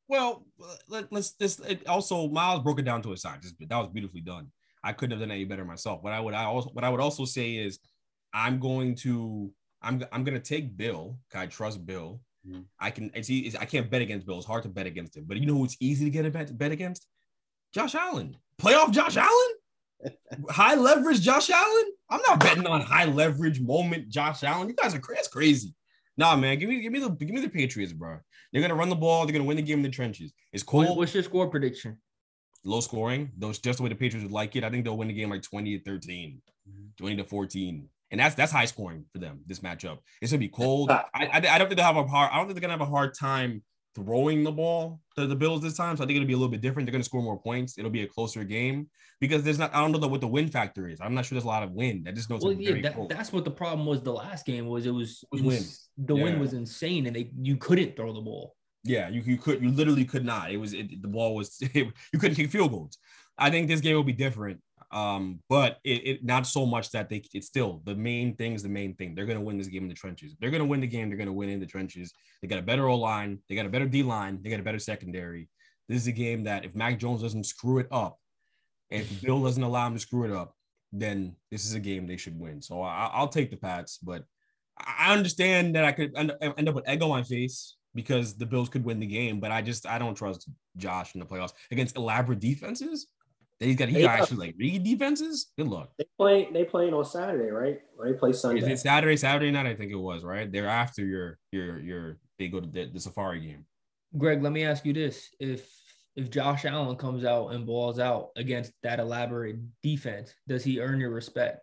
well let, us this. It also, Miles broke it down to a science. That was beautifully done. I couldn't have done any better myself. What I would I also what I would also say is I'm going to I'm I'm gonna take Bill. I trust Bill. Mm-hmm. I can it's, it's I can't bet against Bill. It's hard to bet against him. But you know who it's easy to get a bet, bet against? Josh Allen. Playoff Josh Allen? high leverage Josh Allen? I'm not betting on high leverage moment Josh Allen. You guys are crazy. That's crazy. Nah, man, give me give me the give me the Patriots, bro. They're gonna run the ball. They're gonna win the game in the trenches. It's cold. What's your score prediction? Low scoring. Those just the way the Patriots would like it. I think they'll win the game like 20 to 13, mm-hmm. 20 to 14. And that's that's high scoring for them, this matchup. It's gonna be cold. I, I, I don't think they'll have a hard, I don't think they're gonna have a hard time throwing the ball to the Bills this time. So I think it'll be a little bit different. They're gonna score more points. It'll be a closer game because there's not, I don't know what the win factor is. I'm not sure there's a lot of wind. I just know well, yeah, that, that's what the problem was the last game was it was, it was ins- the yeah. wind was insane and they you couldn't throw the ball. Yeah, you, you could you literally could not. It was it, the ball was you couldn't kick field goals. I think this game will be different. Um, but it, it, not so much that they it's still the main thing is the main thing. They're gonna win this game in the trenches. they're gonna win the game, they're gonna win in the trenches. They got a better O line, they got a better D line, they got a better secondary. This is a game that if Mac Jones doesn't screw it up, if Bill doesn't allow him to screw it up, then this is a game they should win. So I, will take the Pats, but I understand that I could end up with egg on my face because the Bills could win the game, but I just I don't trust Josh in the playoffs against elaborate defenses. He's got he got actually like read defenses. Good luck. They play they playing on Saturday, right? Or they play Sunday. Is it Saturday? Saturday night, I think it was right. They're after your your your they go to the, the Safari game. Greg, let me ask you this: if if Josh Allen comes out and balls out against that elaborate defense, does he earn your respect?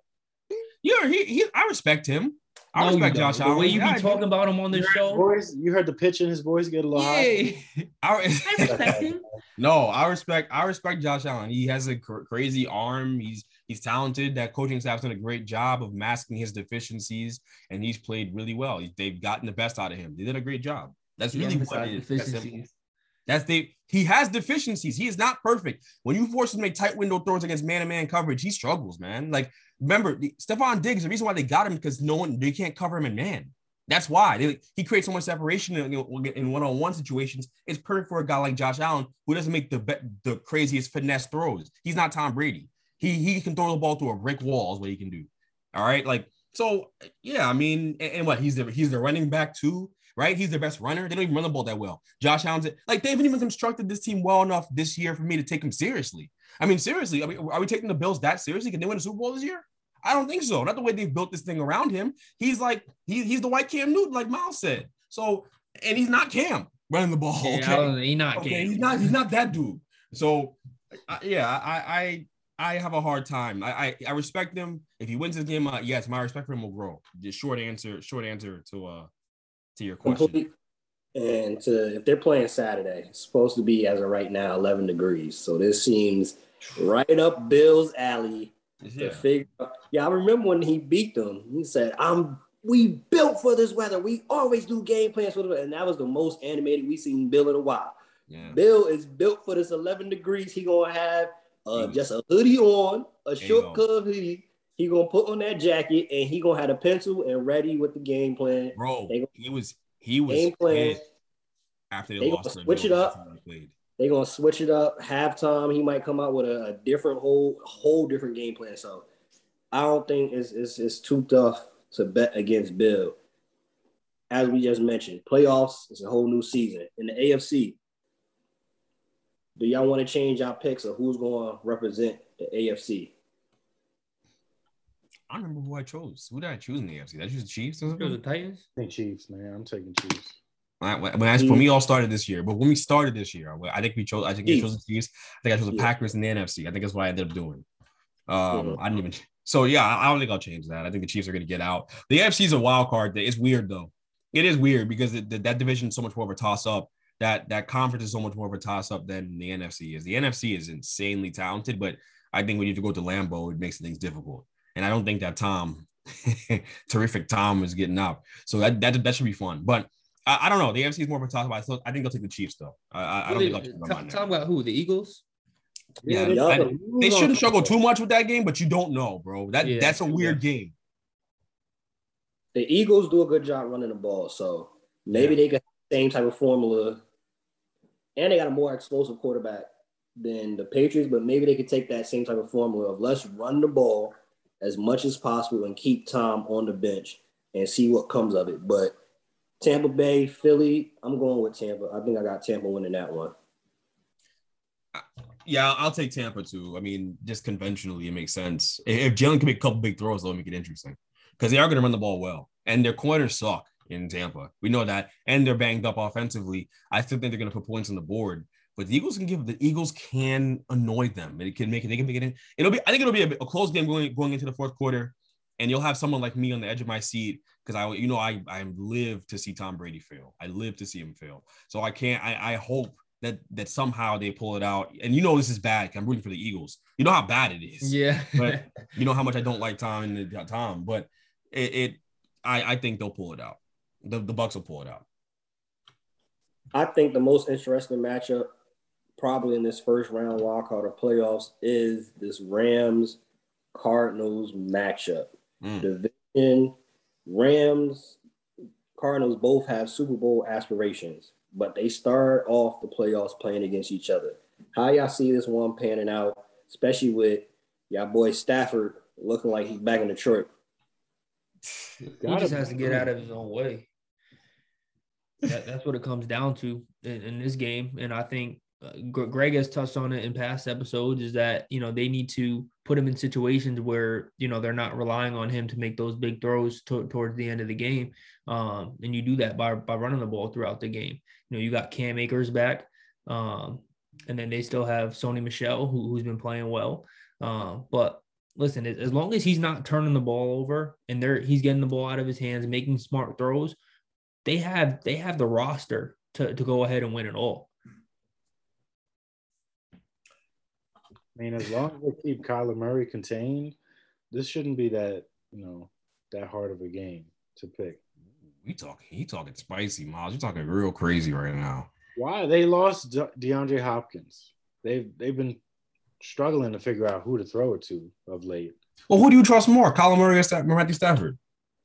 Yeah, he, he I respect him. I no, respect Josh Allen. The way you be talking about him on this show, voice, you heard the pitch in his voice get a little yeah. high. I, I respect him. No, I respect I respect Josh Allen. He has a cr- crazy arm. He's he's talented. That coaching staff's done a great job of masking his deficiencies, and he's played really well. They've gotten the best out of him. They did a great job. That's really what it is. That's they. He has deficiencies. He is not perfect. When you force him to make tight window throws against man-to-man coverage, he struggles, man. Like remember, the, Stefon Diggs. The reason why they got him because no one they can't cover him in man. That's why they, he creates so much separation in, in one-on-one situations. It's perfect for a guy like Josh Allen who doesn't make the the craziest finesse throws. He's not Tom Brady. He he can throw the ball through a brick wall is what he can do. All right, like so. Yeah, I mean, and, and what he's the he's the running back too right? He's the best runner. They don't even run the ball that well. Josh Allen's like they haven't even constructed this team well enough this year for me to take him seriously. I mean, seriously, I mean, are we taking the Bills that seriously? Can they win a Super Bowl this year? I don't think so. Not the way they've built this thing around him. He's like he, he's the white Cam Newton, like Miles said. So, and he's not Cam running the ball. Yeah, okay? he's not okay, Cam. He's not. He's not that dude. So, I, yeah, I, I I have a hard time. I, I, I respect him. If he wins this game, uh, yes, my respect for him will grow. The short answer, short answer to uh to your question. And to if they're playing Saturday, it's supposed to be as of right now 11 degrees. So this seems right up Bill's alley yeah. to figure out. Yeah, I remember when he beat them. He said, "I'm we built for this weather. We always do game plans for the weather. and that was the most animated we seen Bill in a while. Yeah. Bill is built for this 11 degrees. He gonna have uh, just a hoodie on, a short cut hoodie. He gonna put on that jacket and he gonna have a pencil and ready with the game plan. Bro, he was he was game plan after they, they lost. Switch it up. They're gonna switch it up. Halftime, he might come out with a, a, different whole whole different game plan. So I don't think it's, it's it's too tough to bet against Bill. As we just mentioned, playoffs is a whole new season in the AFC. Do y'all want to change our picks of who's going to represent the AFC? I don't remember who I chose. Who did I choose in the AFC? Did I choose the Chiefs? Or the Titans. I think Chiefs, man. I'm taking Chiefs. When, when I, for me, all started this year. But when we started this year, I think we chose. I think we chose the Chiefs. I think I chose the Packers in the NFC. I think that's what I ended up doing. Um, I didn't even. So yeah, I don't think I'll change that. I think the Chiefs are going to get out. The AFC is a wild card. It's weird though. It is weird because it, that division is so much more of a toss up. That that conference is so much more of a toss up than the NFC is. The NFC is insanely talented, but I think when you have to go to Lambeau, it makes things difficult. And I don't think that Tom, terrific Tom, is getting out. So that that, that should be fun. But I, I don't know. The AFC is more of a toss up. I, still, I think they'll take the Chiefs though. I, I don't think they'll Tom about who? The Eagles. Yeah, yeah I, they shouldn't struggle too much with that game, but you don't know, bro. That yeah, that's a weird yeah. game. The Eagles do a good job running the ball, so maybe they got the same type of formula, and they got a more explosive quarterback than the Patriots. But maybe they could take that same type of formula of let's run the ball as much as possible and keep Tom on the bench and see what comes of it. But Tampa Bay, Philly, I'm going with Tampa. I think I got Tampa winning that one. Yeah, I'll take Tampa too. I mean, just conventionally, it makes sense. If Jalen can make a couple big throws, that'll make it interesting because they are going to run the ball well, and their corners suck in Tampa. We know that, and they're banged up offensively. I still think they're going to put points on the board, but the Eagles can give the Eagles can annoy them. It can make it. They can make it in. It'll be. I think it'll be a, a close game going going into the fourth quarter, and you'll have someone like me on the edge of my seat because I, you know, I I live to see Tom Brady fail. I live to see him fail. So I can't. I, I hope that that somehow they pull it out. And you know this is bad. I'm rooting for the Eagles. You know how bad it is. Yeah. but you know how much I don't like Tom and the, Tom. But it, it I I think they'll pull it out. The the Bucs will pull it out. I think the most interesting matchup, probably in this first round wild card of playoffs, is this Rams Cardinals matchup. Mm. Division Rams Cardinals both have Super Bowl aspirations but they start off the playoffs playing against each other. How y'all see this one panning out, especially with y'all boy Stafford looking like he's back in Detroit? He just has to get out of his own way. That, that's what it comes down to in, in this game, and I think Greg has touched on it in past episodes is that you know they need to put him in situations where you know they're not relying on him to make those big throws to, towards the end of the game, um, and you do that by by running the ball throughout the game. You know you got Cam Akers back, um, and then they still have Sony Michel who, has been playing well, uh, but. Listen, as long as he's not turning the ball over and they're he's getting the ball out of his hands, making smart throws, they have they have the roster to, to go ahead and win it all. I mean, as long as they keep Kyler Murray contained, this shouldn't be that you know that hard of a game to pick. We talking, he talking spicy, Miles. You're talking real crazy right now. Why they lost De- DeAndre Hopkins? They've they've been struggling to figure out who to throw it to of late. Well, who do you trust more, Kyler Murray or Matthew Stafford?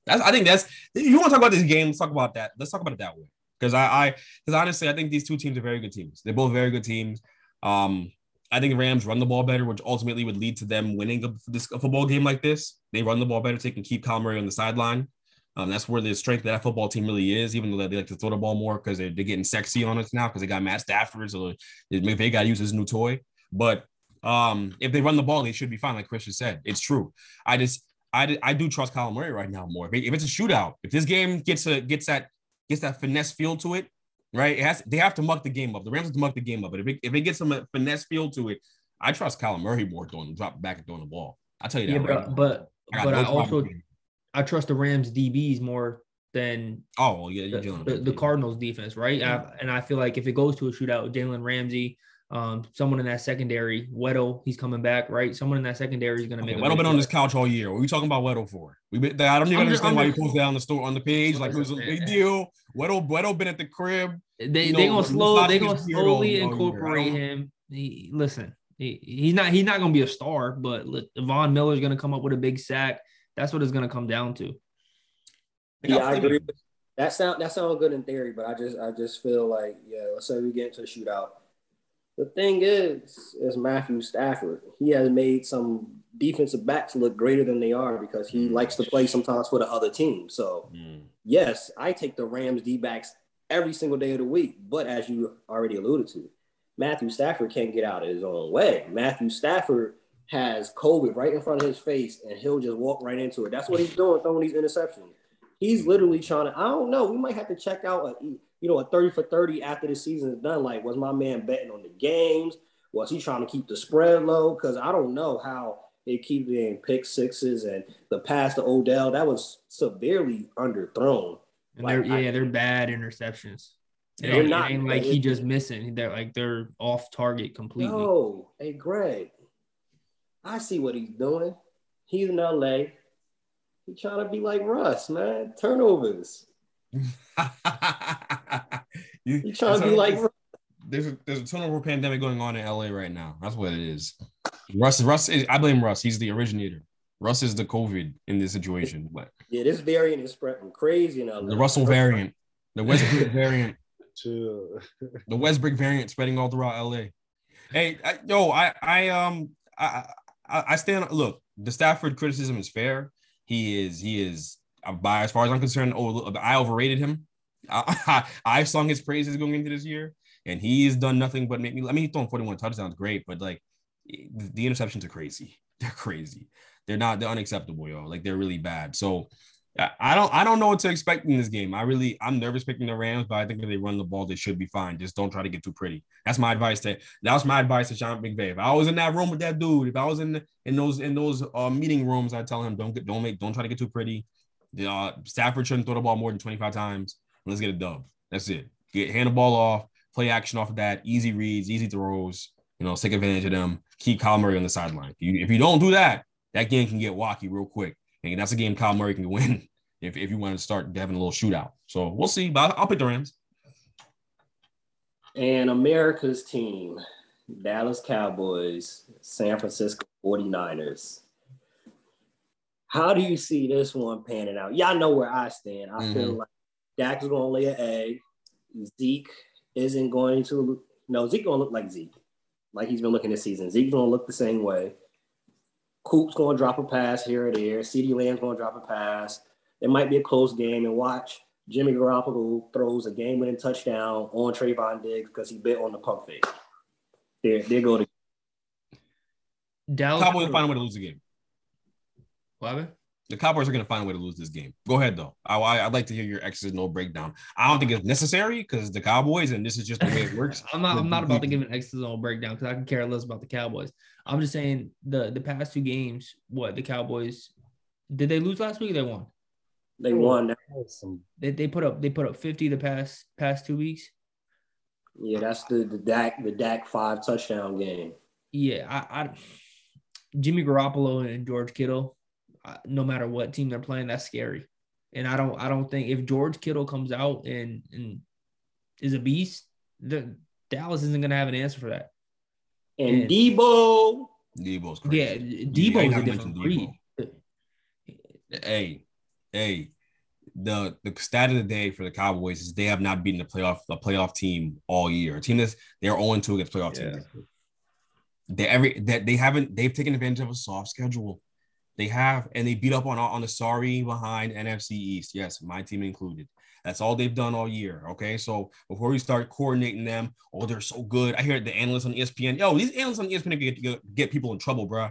That's I think that's you want to talk about this game. Let's talk about that. Let's talk about it that way. Because I, I, because honestly, I think these two teams are very good teams. They're both very good teams. Um, I think Rams run the ball better, which ultimately would lead to them winning a, this, a football game like this. They run the ball better, so they can keep Kyler Murray on the sideline. Um, that's where the strength of that football team really is, even though they like to throw the ball more because they're, they're getting sexy on us now because they got Matt Stafford. So they got to use his new toy. But um, if they run the ball, they should be fine, like Christian said. It's true. I just I, I do trust Kyler Murray right now more. If it's a shootout, if this game gets a gets that gets that finesse feel to it, right? It has they have to muck the game up. The Rams have to muck the game up. But if it, if it gets some finesse feel to it, I trust Kyler Murray more throwing drop back and throwing the ball. I tell you that. Yeah, right but but I but I also. I trust the Rams DBs more than oh yeah, you're the, the, the. Cardinals defense, right? I, and I feel like if it goes to a shootout, with Jalen Ramsey, um, someone in that secondary, Weddle, he's coming back, right? Someone in that secondary is going to Okay, make. Weddle been on this couch all year. What are we talking about Weddle for? We been, I don't even I'm understand I'm why you just- post that on the store on the page. Like it was a big deal. Weddle Weddle been at the crib. They you they gonna slow they gonna slowly all year. I incorporate him. He, listen, he, he's not he's not gonna be a star, but look, Von Miller's gonna come up with a big sack. That's what it's gonna come down to. Yeah, I agree. That sound that sounds good in theory, but I just I just feel like yeah, let's say we get into a shootout. The thing is, is Matthew Stafford. He has made some defensive backs look greater than they are because he likes to play sometimes for the other team. So Mm. yes, I take the Rams D backs every single day of the week. But as you already alluded to, Matthew Stafford can't get out of his own way. Matthew Stafford has COVID right in front of his face, and he'll just walk right into it. That's what he's doing, throwing these interceptions. He's literally trying to. I don't know. We might have to check out a you know a thirty for thirty after the season is done. Like, was my man betting on the games? Was he trying to keep the spread low? Because I don't know how they keep getting pick sixes and the pass to Odell that was severely underthrown. And Like, they're I- yeah, they're bad interceptions. It They're not- it ain't like he just missing. They're like they're off target completely. No, hey Greg, I see what he's doing. He's in LA. He trying to be like Russ, man. Turnovers. You- He trying to be like there's a, there's a turnover pandemic going on in LA right now. That's what it is. Russ, Russ, is, I blame Russ. He's the originator. Russ is the COVID in this situation. But Yeah, this variant is spreading crazy in LA. the Russell variant, the Westbrook variant, To the Westbrook variant spreading all throughout LA. Hey, I, yo, I, I, um, I, I, I stand. Look, the Stafford criticism is fair. He is, he is. By as far as I'm concerned, I overrated him. I, I, sung his praises going into this year, and he's done nothing but make me. I mean, he's thrown 41 touchdowns, great, but like the, interceptions are crazy. They're crazy. They're not. They're unacceptable, yo. Like they're really bad. So. I- I don't. I don't know what to expect in this game. I really. I'm nervous picking the Rams, but I think if they run the ball, they should be fine. Just don't try to get too pretty. That's my advice. To that was my advice to Sean McVay. If I was in that room with that dude, if I was in in those in those uh, meeting rooms, I tell him don't get don't make don't try to get too pretty. The uh, Stafford shouldn't throw the ball more than 25 times. Let's get a dub. That's it. Get hand the ball off, play action off of that. Easy reads, easy throws. You know, take advantage of them. Keep Kyler Murray on the sideline. If you, if you don't do that, that game can get wacky real quick. And that's a game Kyler Murray can win if, if you want to start having a little shootout. So we'll see. But I'll, I'll pick the Rams. And America's team, Dallas Cowboys, San Francisco 49ers. How do you see this one panning out? Y'all know where I stand. I feel Mhm. like Dak is going to lay an egg. Zeke isn't going to, no, Zeke going to look like Zeke, like he's been looking this season. Zeke's going to look the same way. Coop's going to drop a pass here or there. CeeDee Lamb's going to drop a pass. It might be a close game. And watch Jimmy Garoppolo throws a game-winning touchdown on Trevon Diggs because he bit on the pump fake. There, there go to Dallas Cowboys find a way to lose the game. What happened? The Cowboys are going to find a way to lose this game. Go ahead, though. I, I, would like to hear your X's and O breakdown. I don't think it's necessary because the Cowboys, and this is just the way it works. I'm not. I'm not about to give an external breakdown because I can care less about the Cowboys. I'm just saying the the past two games. What the Cowboys did they lose last week? Or they won. they won. They, they put up they put up 50 the past past two weeks. Yeah, that's the the Dak the Dak five touchdown game. Yeah, I, I Jimmy Garoppolo and George Kittle. I, no matter what team they're playing, that's scary. And I don't I don't think if George Kittle comes out and and is a beast, the Dallas isn't gonna have an answer for that. And And- Deebo, Deebo's crazy. Yeah. Deebo's not a different mentioning breed. Hey, hey, the the stat of the day for the Cowboys is they have not beaten a playoff a playoff team all year. A team that's they're 0 2 against playoff Yeah. teams. They every that they haven't they've taken advantage of a soft schedule. They have, and they beat up on on the sorry behind NFC East. Yes, my team included. That's all they've done all year. Okay, so before we start coordinating them, oh, they're so good. I hear the analysts on ESPN. Yo, these analysts on ESPN get, get, get people in trouble, bro.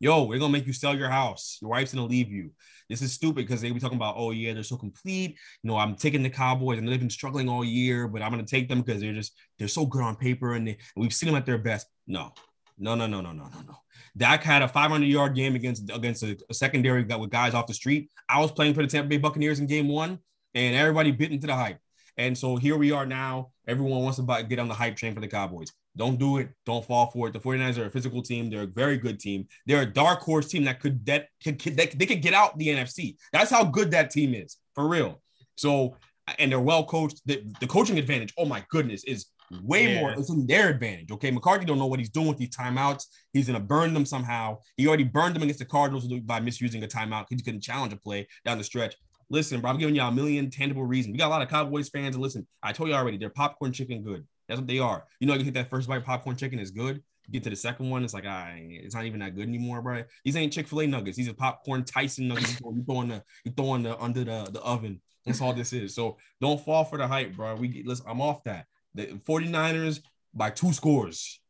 Yo, we're gonna make you sell your house. Your wife's gonna leave you. This is stupid because they be talking about, oh yeah, they're so complete. You know, I'm taking the Cowboys and they've been struggling all year, but I'm gonna take them because they're just they're so good on paper and, they, and we've seen them at their best. No, no, no, no, no, no, no, no. Dak had a 500 yard game against against a, a secondary with guys off the street. I was playing for the Tampa Bay Buccaneers in game one, and everybody bit into the hype. And so here we are now. Everyone wants to get on the hype train for the Cowboys. Don't do it. Don't fall for it. The 49ers are a physical team. They're a very good team. They're a dark horse team that could that could that, they could get out the NFC. That's how good that team is for real. So and they're well coached. The, the coaching advantage, oh my goodness, is way Yeah. more. It's in their advantage. Okay, McCarthy don't know what he's doing with these timeouts. He's gonna burn them somehow. He already burned them against the Cardinals by misusing a timeout. He couldn't challenge a play down the stretch. Listen, bro, I'm giving y'all a million tangible reasons. We got a lot of Cowboys fans, and listen, I told you already, they're popcorn chicken good. That's what they are. You know, you hit that first bite popcorn chicken is good. You get to the second one, it's like, I, it's not even that good anymore, bro. These ain't Chick Fil A nuggets. These are popcorn Tyson nuggets. You throw- you throwing the, you throwing the under the, the oven. That's all this is. So don't fall for the hype, bro. We get, listen. I'm off that. The 49ers by two scores.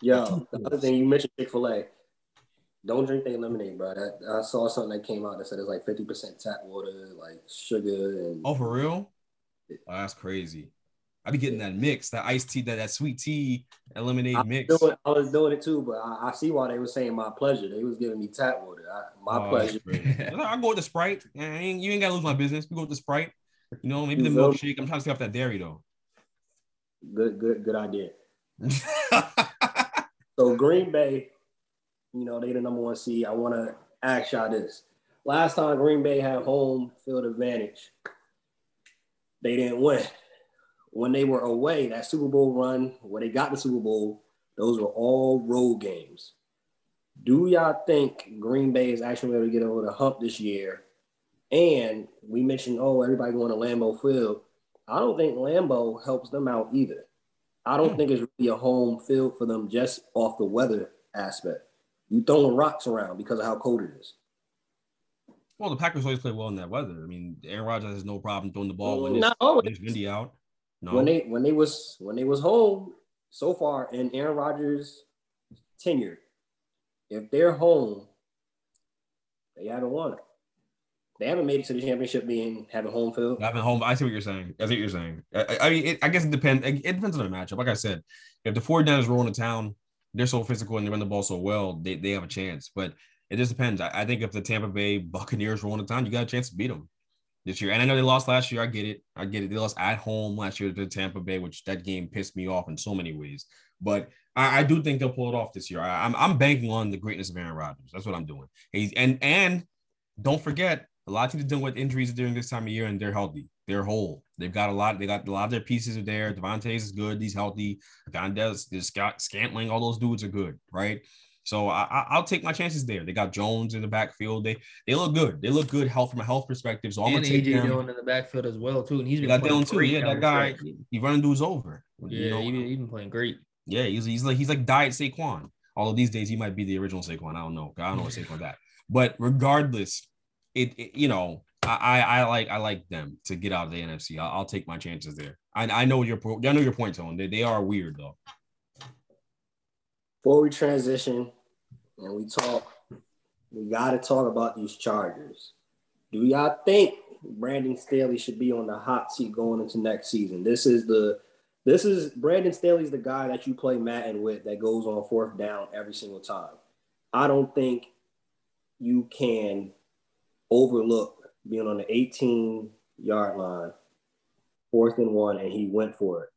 yo, the other thing you mentioned Chick Fil A. Don't drink their lemonade, bro. That, I saw something that came out that said it's like fifty percent tap water, like sugar, and Oh, for real? Oh, that's crazy. I be getting that mix, that iced tea, that, that sweet tea, and lemonade I mix. doing, I was doing it too, but I, I see why they were saying my pleasure. They was giving me tap water. I, my Oh, pleasure. I go with the Sprite. I ain't- you ain't gotta lose my business. We go with the Sprite. You know, maybe the You milkshake. I'm trying to stay off that dairy though. Good, good, good idea. So Green Bay, you know, they the number one seed. I want to ask y'all this. Last time Green Bay had home field advantage, they didn't win. When they were away, that Super Bowl run, where they got the Super Bowl, those were all road games. Do y'all think Green Bay is actually able to get over the hump this year? And we mentioned, oh, everybody going to Lambeau Field. I don't think Lambeau helps them out either. I don't hmm. think it's really a home field for them just off the weather aspect. You throwing rocks around because of how cold it is. well, the Packers always play well in that weather. I mean, Aaron Rodgers has no problem throwing the ball when mm, it's, when it's windy out. No, When they when they was when they was home so far in Aaron Rodgers' tenure, if they're home, they haven't won it. They haven't made it to the championship being having home field. Having home, I see what you're saying. I see what you're saying. I, I- mean, it, I guess it depends. It depends on the matchup. Like I said, if the 49ers roll into town, they're so physical and they run the ball so well, they, they have a chance. But it just depends. I, I think if the Tampa Bay Buccaneers roll into town, you got a chance to beat them this year. And I know they lost last year. I get it. I get it. They lost at home last year to Tampa Bay, which that game pissed me off in so many ways. But I, I do think they'll pull it off this year. I, I'm I'm banking on the greatness of Aaron Rodgers. That's what I'm doing. He's and and don't forget, a lot of teams are dealing with injuries during this time of year, and they're healthy. They're whole. They've got a lot. They got a lot of their pieces are there. Davante is good. He's healthy. Gondez, Scott Scantling, all those dudes are good, right? So I, I, I'll take my chances there. They got Jones in the backfield. They they look good. They look good health from a health perspective. So I'm and gonna take AJ them. Dillon in the backfield as well too, and he's been got playing Dillon too. great Yeah, that guy. He running dudes over. You Yeah, know, he been, he been playing great. yeah, he's, he's like he's like diet Saquon. Although these days he might be the original Saquon. I don't know. I don't know what Saquon that. But regardless, it, it- you know I, I like I like them to get out of the NFC. I'll, I'll take my chances there. I, I know your I know your point, Tone. They, they are weird though. Before we transition and we talk, we got to talk about these Chargers. Do y'all think Brandon Staley should be on the hot seat going into next season? This is the this is Brandon Staley's the guy that you play Madden with that goes on fourth down every single time. I don't think you can overlook being on the 18 yard line, fourth and one, and he went for it.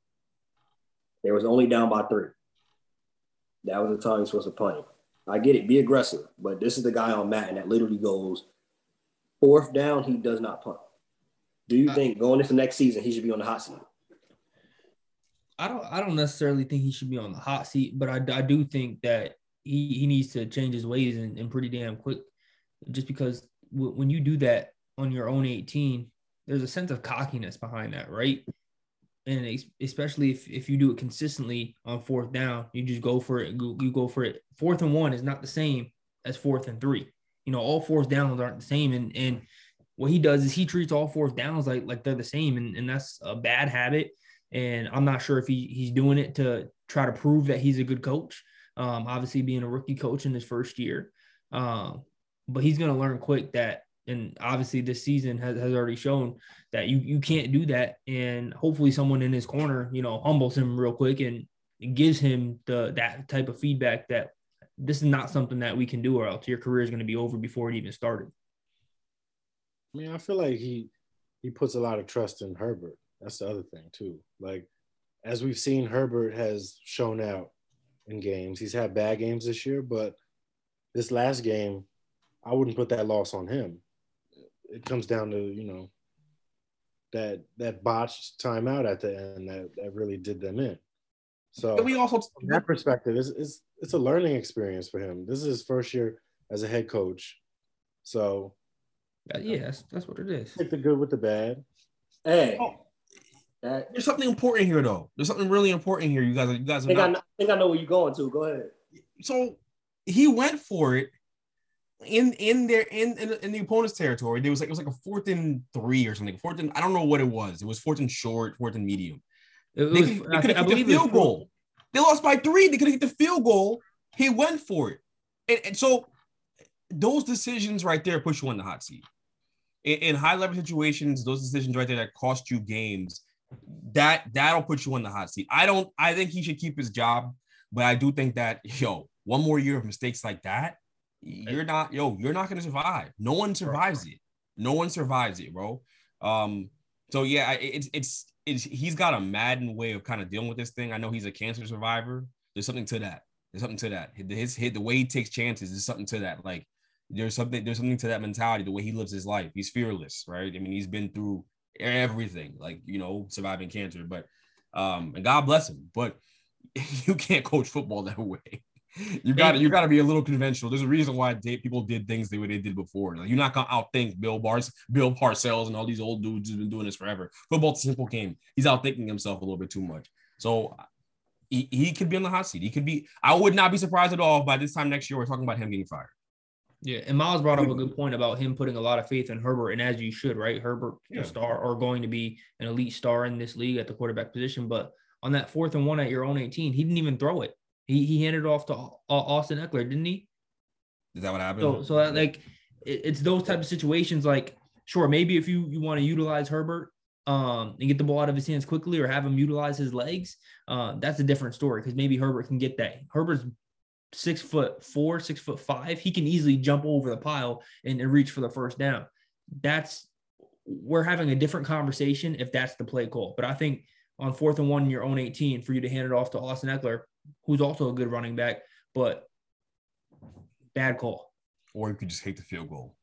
There was only down by three. That was the time he was supposed to punt him. I get it, be aggressive, but this is the guy on Madden that literally goes fourth down, he does not punt. Do you think going into next season he should be on the hot seat? I don't I don't necessarily think he should be on the hot seat, but I, I do think that he, he needs to change his ways and, and pretty damn quick. Just because w- when you do that on your own 18, there's a sense of cockiness behind that, right? And especially if, if you do it consistently on fourth down, you just go for it. You go for it. Fourth and one is not the same as fourth and three. You know, all fourth downs aren't the same. And and what he does is he treats all fourth downs like like they're the same, and, and that's a bad habit. And I'm not sure if he he's doing it to try to prove that he's a good coach. Um, obviously being a rookie coach in his first year, um, but he's going to learn quick that and obviously this season has, has already shown that you you can't do that. And hopefully someone in his corner you know humbles him real quick and gives him the that type of feedback that this is not something that we can do or else your career is going to be over before it even started. I mean i feel like he he puts a lot of trust in herbert. That's the other thing too. Like as we've seen herbert has shown out in games. He's had bad games this year but this last game I wouldn't put that loss on him it comes down to you know that that botched timeout at the end that, that really did them in. So we also from that perspective, it's, it's it's a learning experience for him. This is his first year as a head coach, so uh, yeah, that's, that's what it is. Take the good with the bad. Hey, oh, that, there's something important here though. There's something really important here. You guys, you guys. I think, not, I, know, I think I know where you're going to. Go ahead. So he went for it in in their in, in, in the opponent's territory, there was like it was like a fourth and three or something. Fourth and I don't know what it was. It was fourth and short, fourth and medium. It was, they, could, they could the field goal. They lost by three. They could have hit the field goal. He went for it, and, and so those decisions right there push you on the hot seat. In, in high level situations, those decisions right there that cost you games, that that'll put you on the hot seat. I don't. I think he should keep his job, but I do think that yo, one more year of mistakes like that you're not yo you're not gonna survive. No one survives it. No one survives it bro. Um so yeah it's it's it's he's got a madden way of kind of dealing with this thing. I know he's a cancer survivor. There's something to that. There's something to that. His hit the way he takes chances is something to that. Like there's something there's something to that mentality the way he lives his life. He's fearless right? I mean he's been through everything like you know surviving cancer but um and god bless him but you can't coach football that way you got to you got to be a little conventional. There's a reason why they, people did things the way they did before. Like, you're not gonna outthink Bill Bars, Bill Parcells, and all these old dudes who've been doing this forever. Football's a simple game. He's outthinking himself a little bit too much. So he, he could be on the hot seat. He could be. I would not be surprised at all. By this time next year, we're talking about him getting fired. Yeah, and Miles brought up a good point about him putting a lot of faith in Herbert, and as you should, right? Herbert, yeah. a star, or going to be an elite star in this league at the quarterback position. But on that fourth and one at your own 18, he didn't even throw it. He he handed it off to Austin Ekeler, didn't he? Is that what happened? So so that, like it, it's those type of situations. Like sure, maybe if you you want to utilize Herbert um, and get the ball out of his hands quickly, or have him utilize his legs, uh, that's a different story because maybe Herbert can get that. Herbert's six foot four, six foot five. He can easily jump over the pile and, and reach for the first down. That's we're having a different conversation if that's the play call. But I think on fourth and one in your own 18 for you to hand it off to Austin Ekeler, who's also a good running back, but bad call. Or you could just hate the field goal.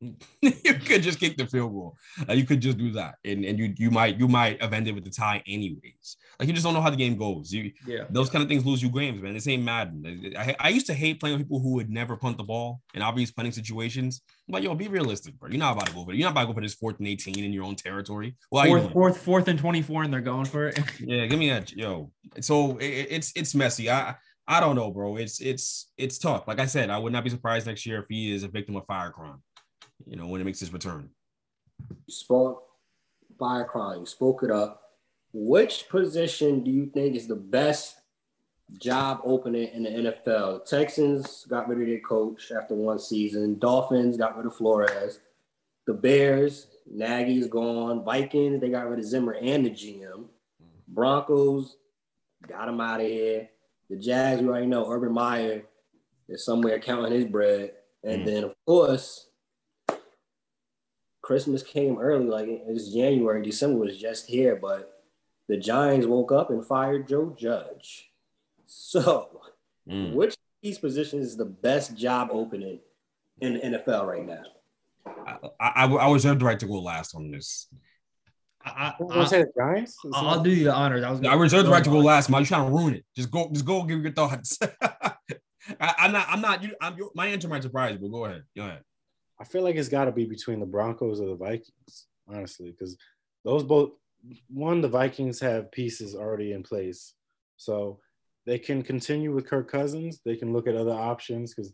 you could just kick the field goal. Uh, you could just do that, and and you you might you might have ended with the tie anyways. Like you just don't know how the game goes. You yeah, those kind of things lose you games, man. This ain't Madden. I, I used to hate playing with people who would never punt the ball in obvious punting situations. But yo, be realistic, bro. You're not about to go for it. You're not about to go for this fourth and eighteen in your own territory. Well, fourth, fourth, fourth and twenty four, and they're going for it. yeah, give me a yo. So it, it's it's messy. I I don't know, bro. It's it's it's tough. Like I said, I would not be surprised next year if he is a victim of fire crime you know, when it makes his return. You spoke fire crime, you spoke it up. Which position do you think is the best job opening in the NFL? Texans got rid of their coach after one season. Dolphins got rid of Flores. The Bears, Nagy's gone. Vikings, they got rid of Zimmer and the GM. Broncos, got him out of here. The Jags, we already know Urban Meyer is somewhere counting his bread. And mm. then, of course, Christmas came early, like it's January, December was just here, but the Giants woke up and fired Joe Judge. So, mm. which of these positions is the best job opening in the NFL right now? I, I, I reserve the right to go last on this. I, You want to say the Giants? Is I, will do you the honors. I was. I reserve the right to go last, man. You trying to ruin it? Just go, just go. Give your thoughts. I, I'm not. I'm not. You. I'm. your- My answer might surprise, you, but go ahead. Go ahead. I feel like it's got to be between the Broncos or the Vikings, honestly, because those both. One, the Vikings have pieces already in place, so they can continue with Kirk Cousins. They can look at other options because,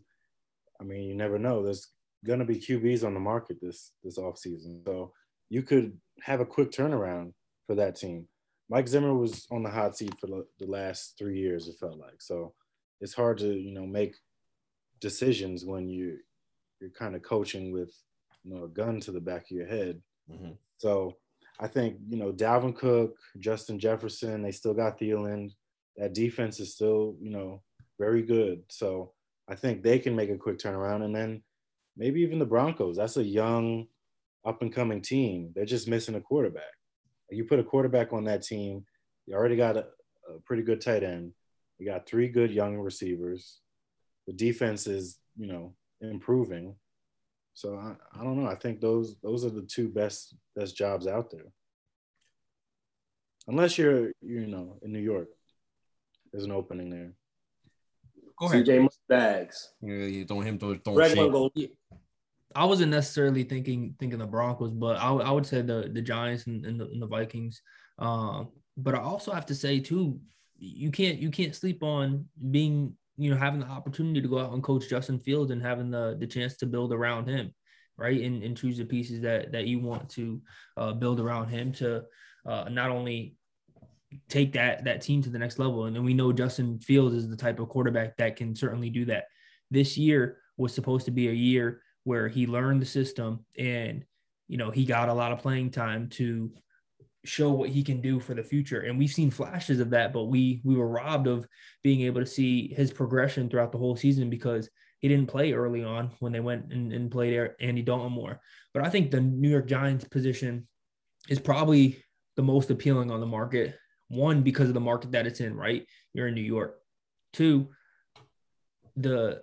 I mean, you never know. There's gonna be QBs on the market this this offseason. so you could have a quick turnaround for that team. Mike Zimmer was on the hot seat for the the last three years. It felt like so. It's hard to you know make decisions when you you're kind of coaching with you know a gun to the back of your head. Mhm. So I think you know Dalvin Cook, Justin Jefferson, they still got Thielen. That defense is still you know very good. So I think they can make a quick turnaround, and then maybe even the Broncos. That's a young, up and coming team. They're just missing a quarterback. You put a quarterback on that team, you already got a, a pretty good tight end. You got three good young receivers. The defense is, you know, improving. So I, I don't know. I think those those are the two best best jobs out there. Unless you're, you know, in New York, there's an opening there. Go ahead. CJ Bags. Yeah, you don't him throw throwing Greg shade. go. I wasn't necessarily thinking thinking the Broncos, but I, would- I would say the the Giants and, and, the, and the Vikings. Um, but I also have to say too, you can't you can't sleep on being you know having the opportunity to go out and coach Justin Fields and having the the chance to build around him, right? And, and choose the pieces that that you want to uh, build around him to uh, not only take that that team to the next level. And then we know Justin Fields is the type of quarterback that can certainly do that. This year was supposed to be a year where he learned the system and you know he got a lot of playing time to show what he can do for the future. And we've seen flashes of that but we we were robbed of being able to see his progression throughout the whole season because he didn't play early on when they went and, and played Andy Dalton more. But I think the New York Giants position is probably the most appealing on the market. One because of the market that it's in right? You're in New York. Two the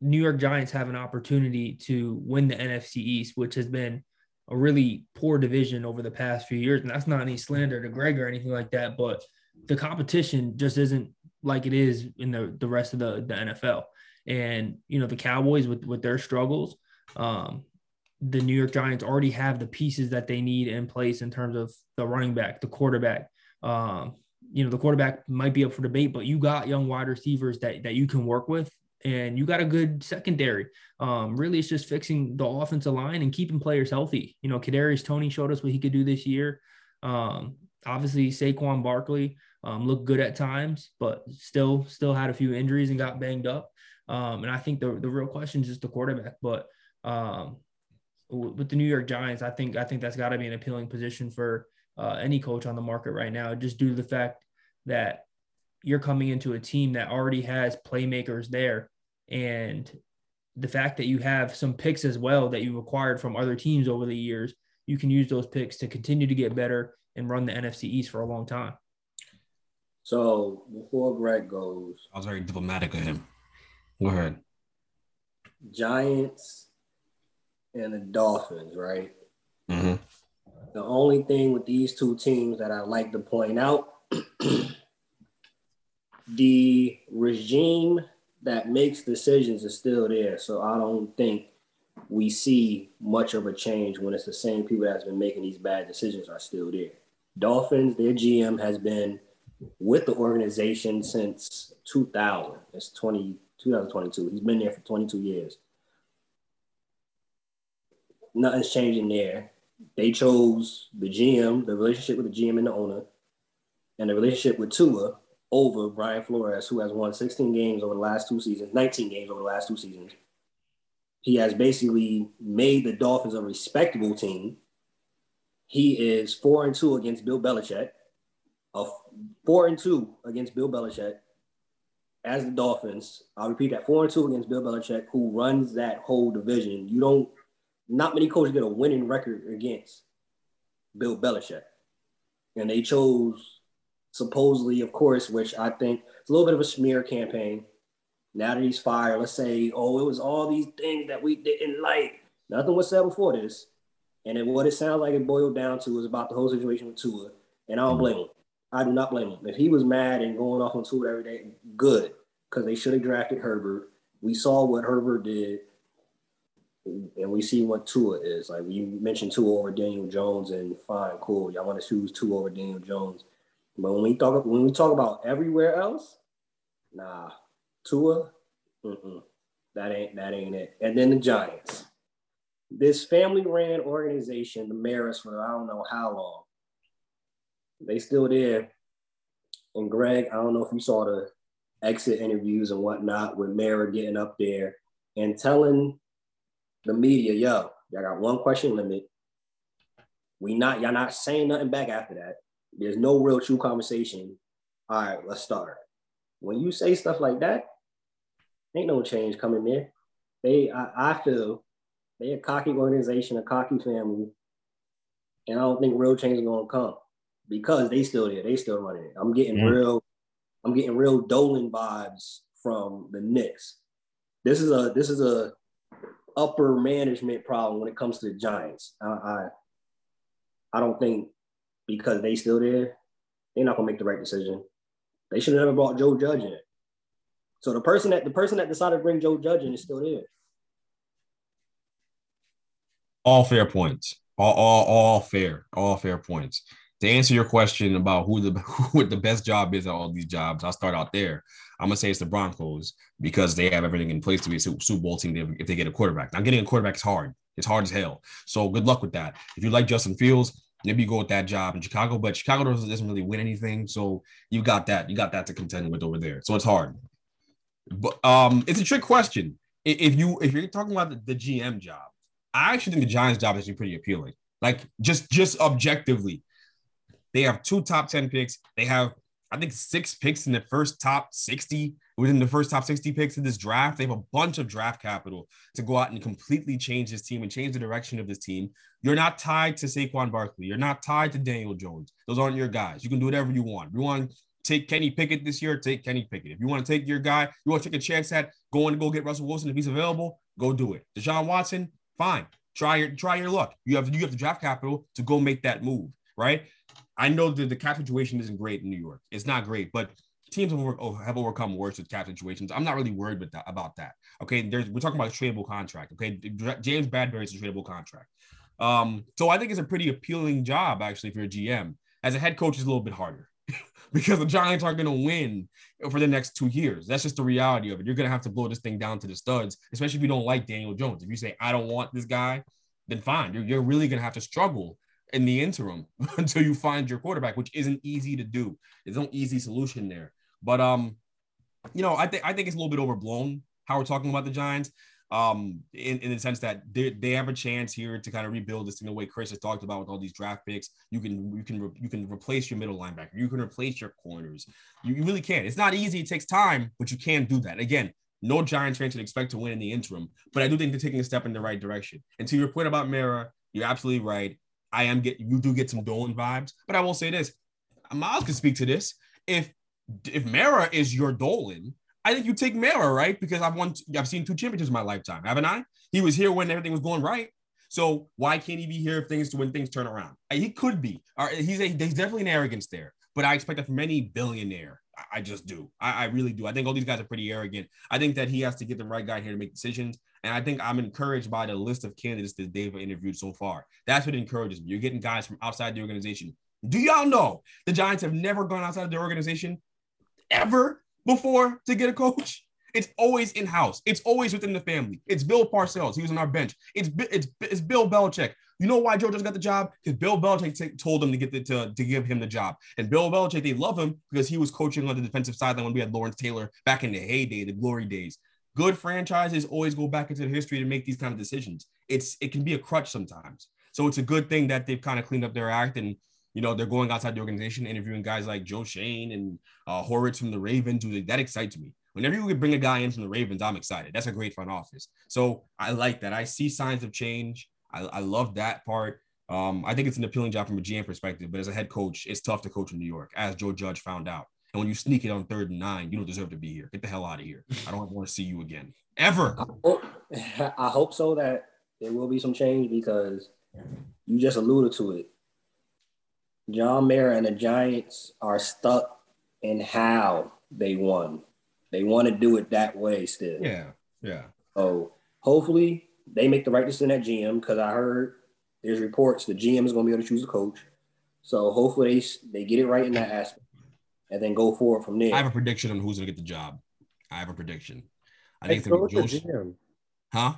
New York Giants have an opportunity to win the NFC East, which has been a really poor division over the past few years. And that's not any slander to Greg or anything like that, but the competition just isn't like it is in the, the rest of the, the NFL. And, you know, the Cowboys with, with their struggles, um, the New York Giants already have the pieces that they need in place in terms of the running back, the quarterback. Um, you know, the quarterback might be up for debate, but you got young wide receivers that, that you can work with and you got a good secondary. Um, really, it's just fixing the offensive line and keeping players healthy. You know, Kadarius Toney showed us what he could do this year. Um, obviously, Saquon Barkley um, looked good at times, but still still had a few injuries and got banged up. Um, and I think the the real question is just the quarterback. But um, with the New York Giants, I think I think that's got to be an appealing position for uh, any coach on the market right now, just due to the fact that you're coming into a team that already has playmakers there and the fact that you have some picks as well that you've acquired from other teams over the years, you can use those picks to continue to get better and run the NFC East for a long time. So before Greg goes, I was very diplomatic of him. Go ahead. Giants and the Dolphins, right? Mm-hmm. The only thing with these two teams that I like to point out, the regime that makes decisions is still there. So I don't think we see much of a change when it's the same people that's been making these bad decisions are still there. Dolphins, their GM has been with the organization since 2000. It's 20, 2022. He's been there for 22 years. Nothing's changing there. They chose the GM, the relationship with the GM and the owner, and the relationship with Tua over Brian Flores, who has won 16 games over the last two seasons, 19 games over the last two seasons. He has basically made the Dolphins a respectable team. He is four and two against Bill Belichick, a four and two against Bill Belichick as the Dolphins. I'll repeat that four and two against Bill Belichick, who runs that whole division. You don't, not many coaches get a winning record against Bill Belichick. And they chose supposedly, of course, which I think it's a little bit of a smear campaign. Now that he's fired, let's say, oh, it was all these things that we didn't like. Nothing was said before this. And what it sounds like it boiled down to was about the whole situation with Tua. And I don't blame him. I do not blame him. If he was mad and going off on Tua every day, good, because they should have drafted Herbert. We saw what Herbert did, and we see what Tua is. Like you mentioned Tua over Daniel Jones, and fine, cool. Y'all want to choose Tua over Daniel Jones. But when we talk when we talk about everywhere else, nah, Tua, that ain't that ain't it. And then the Giants, this family-ran organization, the Maras, for I don't know how long. They still there. And Greg, I don't know if you saw the exit interviews and whatnot with Mara getting up there and telling the media, yo, y'all got one question limit. We not, y'all not saying nothing back after that. There's no real true conversation. All right, let's start. When you say stuff like that, ain't no change coming there. They, I, I feel, they a cocky organization, a cocky family, and I don't think real change is gonna come because they still there, they still running it. I'm getting mm real, I'm getting real Dolan vibes from the Knicks. This is a this is a upper management problem when it comes to the Giants. I I, I don't think because they still there, they're not gonna make the right decision. They should have never brought Joe Judge in. So the person that the person that decided to bring Joe Judge in is still there. All fair points. All, all, all fair. All fair points. To answer your question about who the who the best job is at all these jobs, I'll start out there. I'm gonna say it's the Broncos because they have everything in place to be a Super Bowl team if they get a quarterback. Now, getting a quarterback is hard. It's hard as hell. So good luck with that. If you like Justin Fields, maybe you go with that job in Chicago, but Chicago doesn't, really win anything. So you got that. You got that to contend with over there. So it's hard. But um, it's a trick question. If you if you're talking about the, the GM job, I actually think the Giants job is pretty appealing. Like just just objectively, they have two top 10 picks. They have, I think, six picks in the first top 60, within the first top 60 picks in this draft. They have a bunch of draft capital to go out and completely change this team and change the direction of this team. You're not tied to Saquon Barkley. You're not tied to Daniel Jones. Those aren't your guys. You can do whatever you want. If you want to take Kenny Pickett this year, take Kenny Pickett. If you want to take your guy, you want to take a chance at going to go get Russell Wilson if he's available, go do it. Deshaun Watson, fine. Try your try your luck. You have you have the draft capital to go make that move, right? I know that the cap situation isn't great in New York. It's not great, but teams have, over, oh, have overcome worse with cap situations. I'm not really worried about that. About that. Okay, There's, we're talking about a tradable contract. Okay, James Bradberry is a tradable contract. Um, so I think it's a pretty appealing job actually for a GM. As a head coach, is a little bit harder because the Giants aren't going to win for the next two years. That's just the reality of it. You're going to have to blow this thing down to the studs, especially if you don't like Daniel Jones. If you say I don't want this guy, then fine. You're, you're really going to have to struggle in the interim until you find your quarterback, which isn't easy to do. There's no easy solution there. But um, you know, I think I think it's a little bit overblown how we're talking about the Giants. Um, in, in the sense that they, they have a chance here to kind of rebuild this in the way Chris has talked about with all these draft picks. You can you can re, you can replace your middle linebacker. You can replace your corners. You, you really can. It's not easy. It takes time, but you can do that. Again, no Giants fan should expect to win in the interim, but I do think they're taking a step in the right direction. And to your point about Mara, you're absolutely right. I am get you do get some Dolan vibes, but I will say this: Miles can speak to this. If if Mara is your Dolan, I think you take Mara, right? Because I've won, I've seen two championships in my lifetime, haven't I? He was here when everything was going right. So why can't he be here if things when things turn around? He could be. He's a, he's definitely an arrogance there, but I expect that from any billionaire. I just do. I, I, really do. I think all these guys are pretty arrogant. I think that he has to get the right guy here to make decisions. And I think I'm encouraged by the list of candidates that they've interviewed so far. That's what encourages me. You're getting guys from outside the organization. Do y'all know the Giants have never gone outside of their organization ever before to get a coach? It's always in house. It's always within the family. It's Bill Parcells. He was on our bench. It's it's it's Bill Belichick. You know why Joe just got the job? Because Bill Belichick t- told him to get the, to, to give him the job. And Bill Belichick, they love him because he was coaching on the defensive sideline when we had Lawrence Taylor back in the heyday, the glory days. Good franchises always go back into the history to make these kind of decisions. It's it can be a crutch sometimes. So it's a good thing that they've kind of cleaned up their act and you know they're going outside the organization, interviewing guys like Joe Schoen and uh, from the Ravens. Who that excites me. Whenever you could bring a guy in from the Ravens, I'm excited. That's a great front office. So I like that. I see signs of change. I, I love that part. Um, I think it's an appealing job from a GM perspective, but as a head coach, it's tough to coach in New York, as Joe Judge found out. And when you sneak it on third and nine, you don't deserve to be here. Get the hell out of here. I don't want to see you again, ever. I hope, I hope so that there will be some change because you just alluded to it. John Mara and the Giants are stuck in how they won. They want to do it that way still. Yeah, yeah. So hopefully they make the right decision at GM because I heard there's reports the GM is going to be able to choose a coach. So hopefully they, they get it right in that aspect and then go forward from there. I have a prediction on who's going to get the job. I have a prediction. I Head think it's going coach to or be Joe. GM? Huh?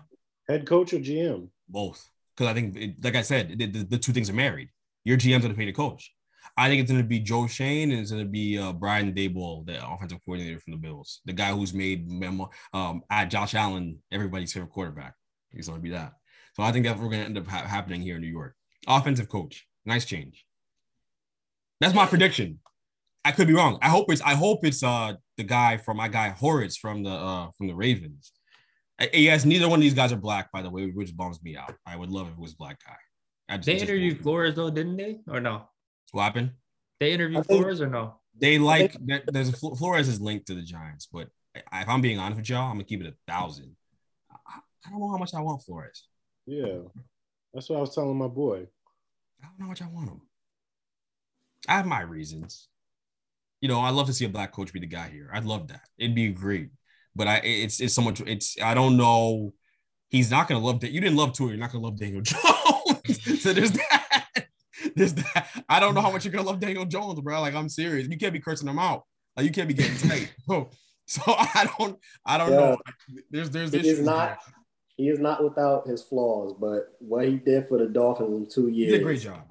Head coach or GM? Both. Because I think, it, like I said, the, the, the two things are married. Your GM's going to pay the coach. I think it's going to be Joe Schoen and it's going to be uh, Brian Daboll, the offensive coordinator from the Bills, the guy who's made memo, um, at Josh Allen everybody's favorite quarterback. He's going to be that. So I think that's what we're going to end up ha- happening here in New York. Offensive coach, nice change. That's my prediction. I could be wrong. I hope it's I hope it's uh the guy from my guy Hortiz from the uh from the Ravens. Uh, Yes, neither one of these guys are black, by the way, which bums me out. I would love if it was black guy. I just- They it just interviewed bums me out. Flores though, didn't they? Or no? What happened? They I interviewed think- Flores or no? They like there's a Flores is linked to the Giants, but I- if I'm being honest with y'all, I'm gonna keep it a thousand. I, I don't know how much I want Flores. Yeah. That's what I was telling my boy. I don't know how much I want him. I have my reasons. You know, I'd love to see a black coach be the guy here. I'd love that. It'd be great. But I it's it's so much it's I don't know. He's not gonna love that. You didn't love Tua, you're not gonna love Daniel Jones. so there's that. There's that. I don't know how much you're gonna love Daniel Jones, bro. Like I'm serious. You can't be cursing him out. Like you can't be getting tight. So, so I don't I don't Yeah. know. There's there's He is not there. he is not without his flaws, but what he did for the Dolphins in two He years, did a great job.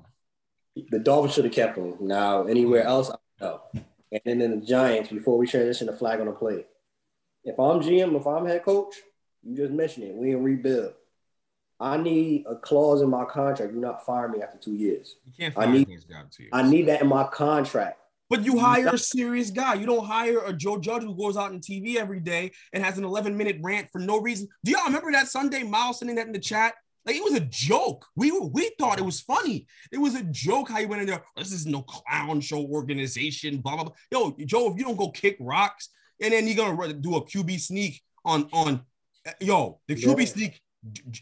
the Dolphins should have kept him. Now anywhere mm-hmm. else, I don't know. And then in the Giants, before we transition to flag on the play, if I'm GM, if I'm head coach, you just mentioned it. We in rebuild. I need a clause in my contract. Do not fire me after two years. You can't I fire need- these guys you. I need that in my contract. But you hire a serious guy. You don't hire a Joe Judge who goes out on TV every day and has an 11 minute rant for no reason. Do y'all remember that Sunday Miles sending that in the chat? Like it was a joke. We were, we thought it was funny. It was a joke how he went in there. This is no clown show organization. Blah blah blah. Yo, Joe, if you don't go kick rocks, and then you're gonna do a QB sneak on on. Eh, yo, the QB Yeah. sneak.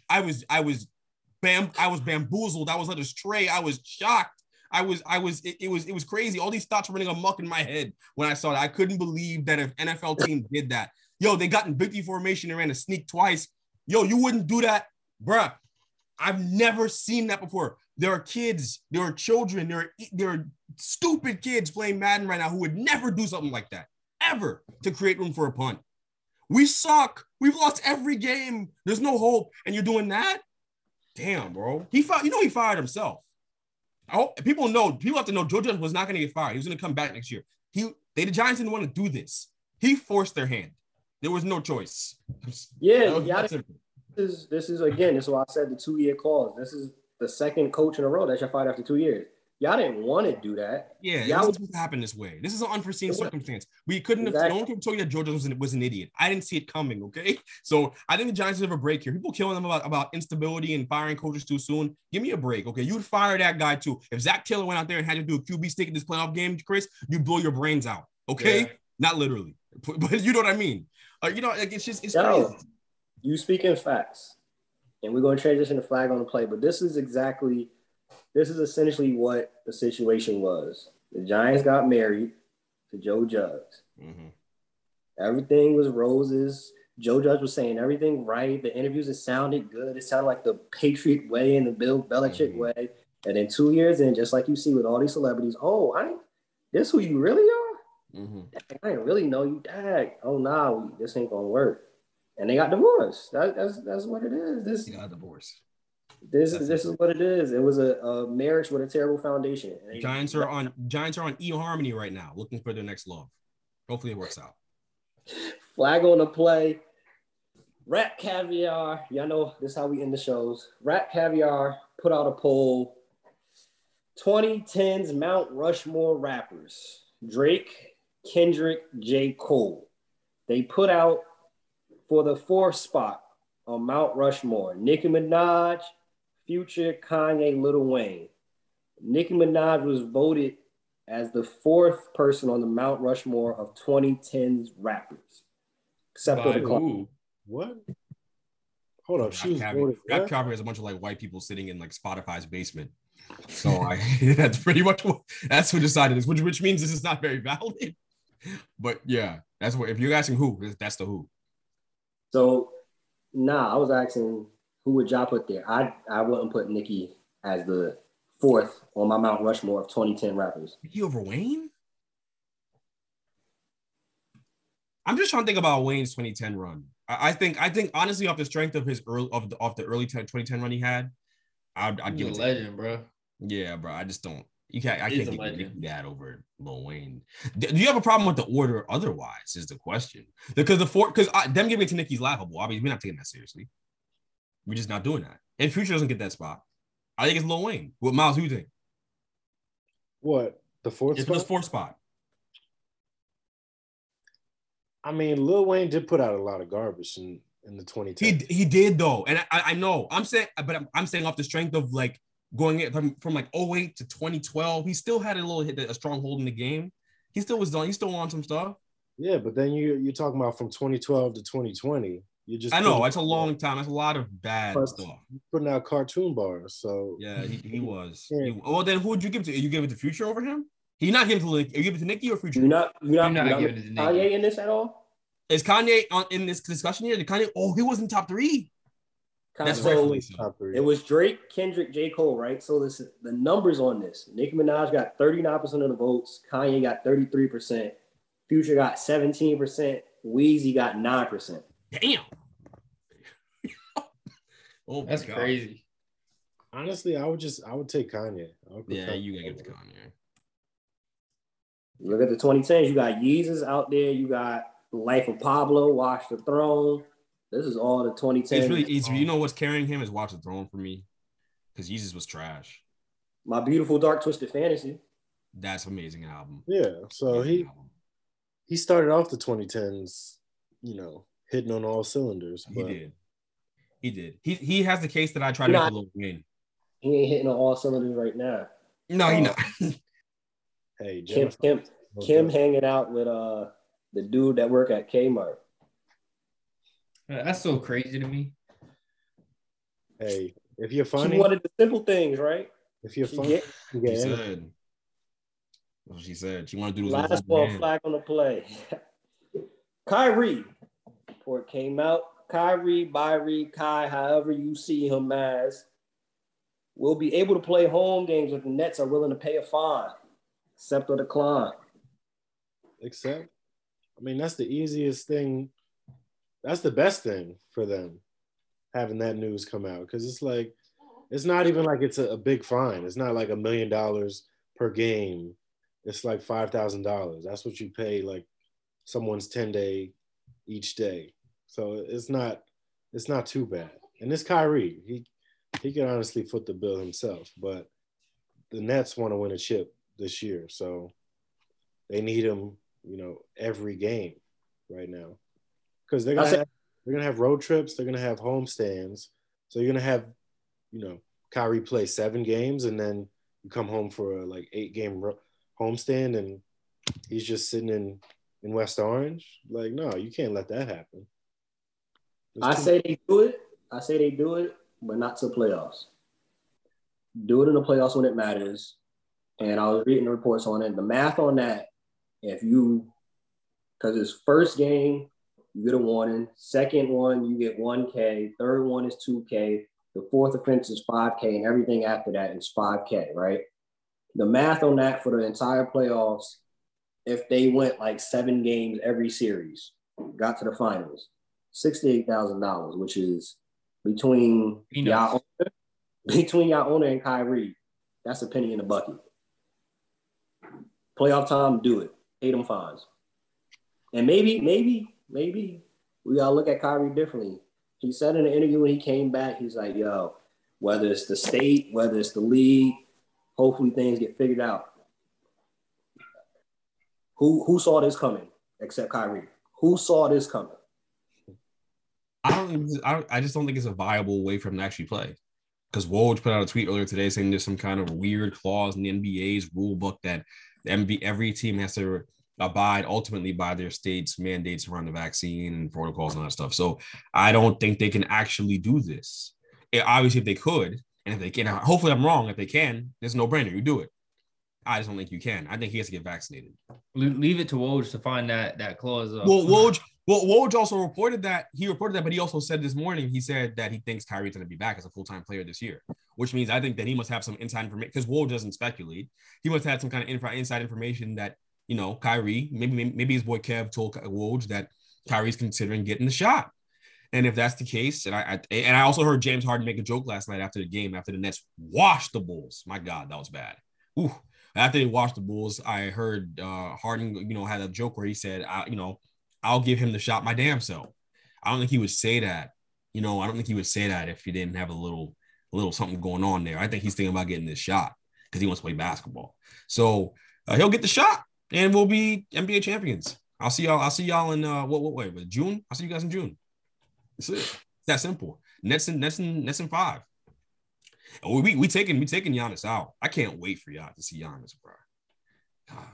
I was I was bam I was bamboozled. I was led astray. I was shocked. I was, I was, it, it was, it was crazy. All these thoughts running amok in my head when I saw that. I couldn't believe that if NFL team did that. Yo, they got in big formation and ran a sneak twice. Yo, you wouldn't do that, bruh. I've never seen that before. There are kids, there are children, there are there are stupid kids playing Madden right now who would never do something like that ever to create room for a punt. We suck. We've lost every game. There's no hope, and you're doing that. Damn, bro. He fired. You know he fired himself. I hope people know. People have to know. Joe Judge was not going to get fired. He was going to come back next year. He, they, the Giants didn't want to do this. He forced their hand. There was no choice. Yeah, was simple. this is this is again. This is why I said the two year clause. This is the second coach in a row that y'all fired after two years. Y'all didn't want to do that. Yeah, Y'all- wasn't supposed to happen this way. This is an unforeseen was- circumstance. We couldn't have. No one could told you that Judge was an, was an idiot. I didn't see it coming. Okay, so I think the Giants have a break here. People killing them about, about instability and firing coaches too soon. Give me a break. Okay, you'd fire that guy too. If Zac Taylor went out there and had to do a QB stick in this playoff game, Chris, you blow your brains out. Okay, Yeah. not literally, but, you know what I mean. Uh, you know, like it's just it's Yo, crazy. you speaking facts, and we're going to transition to flag on the play. But this is exactly, this is essentially what the situation was. The Giants got married to Joe Judge. Mhm. Everything was roses. Joe Judge was saying everything right. The interviews it sounded good. It sounded like the Patriot way and the Bill Belichick Mhm. way. And then two years in, just like you see with all these celebrities, oh, I this who you really are. Mhm. I didn't really know you, Dad. Oh, nah, this ain't gonna work. And they got divorced. That, that's that's what it is. This He got a divorce. This That's this is what it is. It was a, a marriage with a terrible foundation. And Giants are on Giants are on eHarmony right now, looking for their next love. Hopefully, it works out. flag on the play. RapCaviar, y'all know this is how we end the shows. RapCaviar put out a poll 2010s Mount Rushmore rappers Drake, Kendrick, J. Cole. They put out for the fourth spot on Mount Rushmore Nicki Minaj, Future, Kanye, Lil Wayne. Nicki Minaj was voted as the fourth person on the Mount Rushmore of 2010's rappers, except for the By Clark. who? What? Hold Hold up, she was Rap voted. Rap what? Caviar is a bunch of like white people sitting in like Spotify's basement. So I that's pretty much what that's who decided this, which which means this is not very valid. But yeah, that's what if you're asking who, that's the who. So, nah, I was asking who would y'all put there. I I wouldn't put Nicki as the fourth on my Mount Rushmore of 2010 rappers. He over Wayne? I'm just trying to think about Wayne's 2010 run. I, I think I think honestly, off the strength of his early of the off the early 10, 2010 run he had, I'd, I'd give He's it a to legend, bro. Yeah, bro. I just don't. You can't. I He's can't a give legend. That over Lil Wayne. Do you have a problem with the order? Otherwise, is the question. Because the four, because them giving it to Nicki's laughable. I mean, we're not taking that seriously. We're just not doing that. And Future doesn't get that spot. I think it's Lil Wayne. What Miles? Who you think? What the fourth? It's for the spot? fourth spot. I mean, Lil Wayne did put out a lot of garbage in in the 2010s. He he did though, and I, I know. I'm saying, but I'm, I'm saying off the strength of like going from, from like 08 to 2012, he still had a little hit, a strong hold in the game. He still was done. He still on some stuff. yeah, but then you you're talking about from 2012 to 2020. You just I know putting- it's a long time. That's a lot of bad But- stuff. putting out cartoon bars. So Yeah, he, he was. Yeah. He- well, then who would you give it to? You give it to Future over him? He not give it to Nick. You give it to Nicki or Future? You not you not, You're not you not giving it to Kanye Nicki. in this at all? Is Kanye on in this discussion here? Did Kanye? Oh, he was in top three. That's so rightfully so. top three. it was Drake, Kendrick, J. Cole, right? So this the numbers on this. Nicki Minaj got 39% of the votes, Kanye got 33%, Future got 17%, Wheezy got 9%. Damn. oh, That's God. crazy. Honestly, I would just I would take Kanye. Would Yeah, Kanye you gotta give it to Kanye. Look at the 2010s. You got Yeezus out there. You got Life of Pablo, Watch the Throne. This is all the 2010s. It's really, it's you know um, what's carrying him is Watch the Throne for me, because Yeezus was trash. My Beautiful Dark Twisted Fantasy. That's amazing album. Yeah, so Amazing he album. he started off the 2010s, you know, hitting on all cylinders. he did. He did. He he has the case that I try to He make a Lil Wayne. He ain't hitting on all cylinders right now. No, he Oh. not. hey, Kim, Jennifer, Kim, Kim hanging out with uh the dude that work at Kmart. That's so crazy to me. hey, if you're funny, She funny, wanted the simple things, right? if you're She funny, get you She get anything. said. What she said. She wanted to do this. last ball flag on the play. Kyrie report came out. Kyrie, Byrie, Kai, however you see him as, will be able to play home games if the Nets are willing to pay a fine, accept or decline. Except, I mean, that's the easiest thing. That's the best thing for them having that news come out because it's like, it's not even like it's a, a big fine. It's not like a million dollars per game. It's like five thousand dollars. That's what you pay like someone's ten day each day. So it's not it's not too bad. And it's Kyrie. He he can honestly foot the bill himself. But the Nets want to win a chip this year, so they need him, you know, every game right now because they're gonna have, they're gonna have road trips. They're gonna have home stands. So you're gonna have, you know, Kyrie play seven games and then you come home for a like eight game ro- homestand and he's just sitting in in West Orange. Like, no, you can't let that happen. There's I say they do it. I say they do it, but not to playoffs. Do it in the playoffs when it matters. And I was reading the reports on it. The math on that, if you, because it's first game, you get a warning. Second one, you get 1K. Third one is 2K. The fourth offense is 5K, and everything after that is 5K, right? The math on that for the entire playoffs, if they went like seven games every series, got to the finals, sixty-eight thousand dollars, which is between y'all owner, between y'all owner and Kyrie. That's a penny in the bucket. Playoff time, do it. Pay them fines. And maybe, maybe, maybe we gotta look at Kyrie differently. He said in an interview when he came back, he's like, yo, whether it's the state, whether it's the league, hopefully things get figured out. Who who saw this coming except Kyrie? Who saw this coming? I don't, I. I just don't think it's a viable way for him to actually play. Because Woj put out a tweet earlier today saying there's some kind of weird clause in the NBA's rule book that NBA, every team has to abide ultimately by their state's mandates around the vaccine and protocols and that stuff. So I don't think they can actually do this. It, obviously, if they could, and if they can, hopefully I'm wrong. If they can, there's no brainer. You do it. I just don't think you can. I think he has to get vaccinated. Leave it to Woj to find that that clause. Up. Well, Woj, well, Woj also reported that he reported that, but he also said this morning he said that he thinks Kyrie's going to be back as a full time player this year, which means I think that he must have some inside information because Woj doesn't speculate. He must have some kind of inside information that you know Kyrie, maybe maybe his boy Kev told Woj that Kyrie's considering getting the shot. And if that's the case, and I, I, and I also heard James Harden make a joke last night after the game after the Nets washed the Bulls. My God, that was bad. Ooh, after they watched the Bulls, I heard uh, Harden, you know, had a joke where he said, I, you know, I'll give him the shot my damn self. I don't think he would say that. You know, I don't think he would say that if he didn't have a little, little something going on there. I think he's thinking about getting this shot because he wants to play basketball. So uh, he'll get the shot, and we'll be NBA champions. I'll see y'all. I'll see y'all in uh, what what way? But June. I'll see you guys in June. That's it. It's that simple. Nets in Nets in Nets in five. Oh, we we taking we taking Giannis out. I can't wait for y'all to see Giannis, bro. God,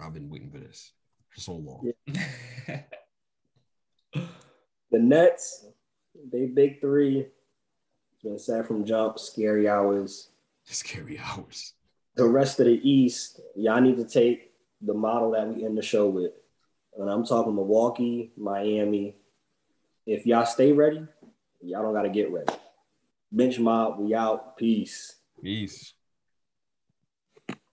I've been waiting for this for so long. Yeah. the Nets, they big three. It's been sad from jump. Scary hours. Scary hours. The rest of the East, y'all need to take the model that we end the show with. And I'm talking Milwaukee, Miami. If y'all stay ready, y'all don't got to get ready. Bench mob, we out. Peace. Peace.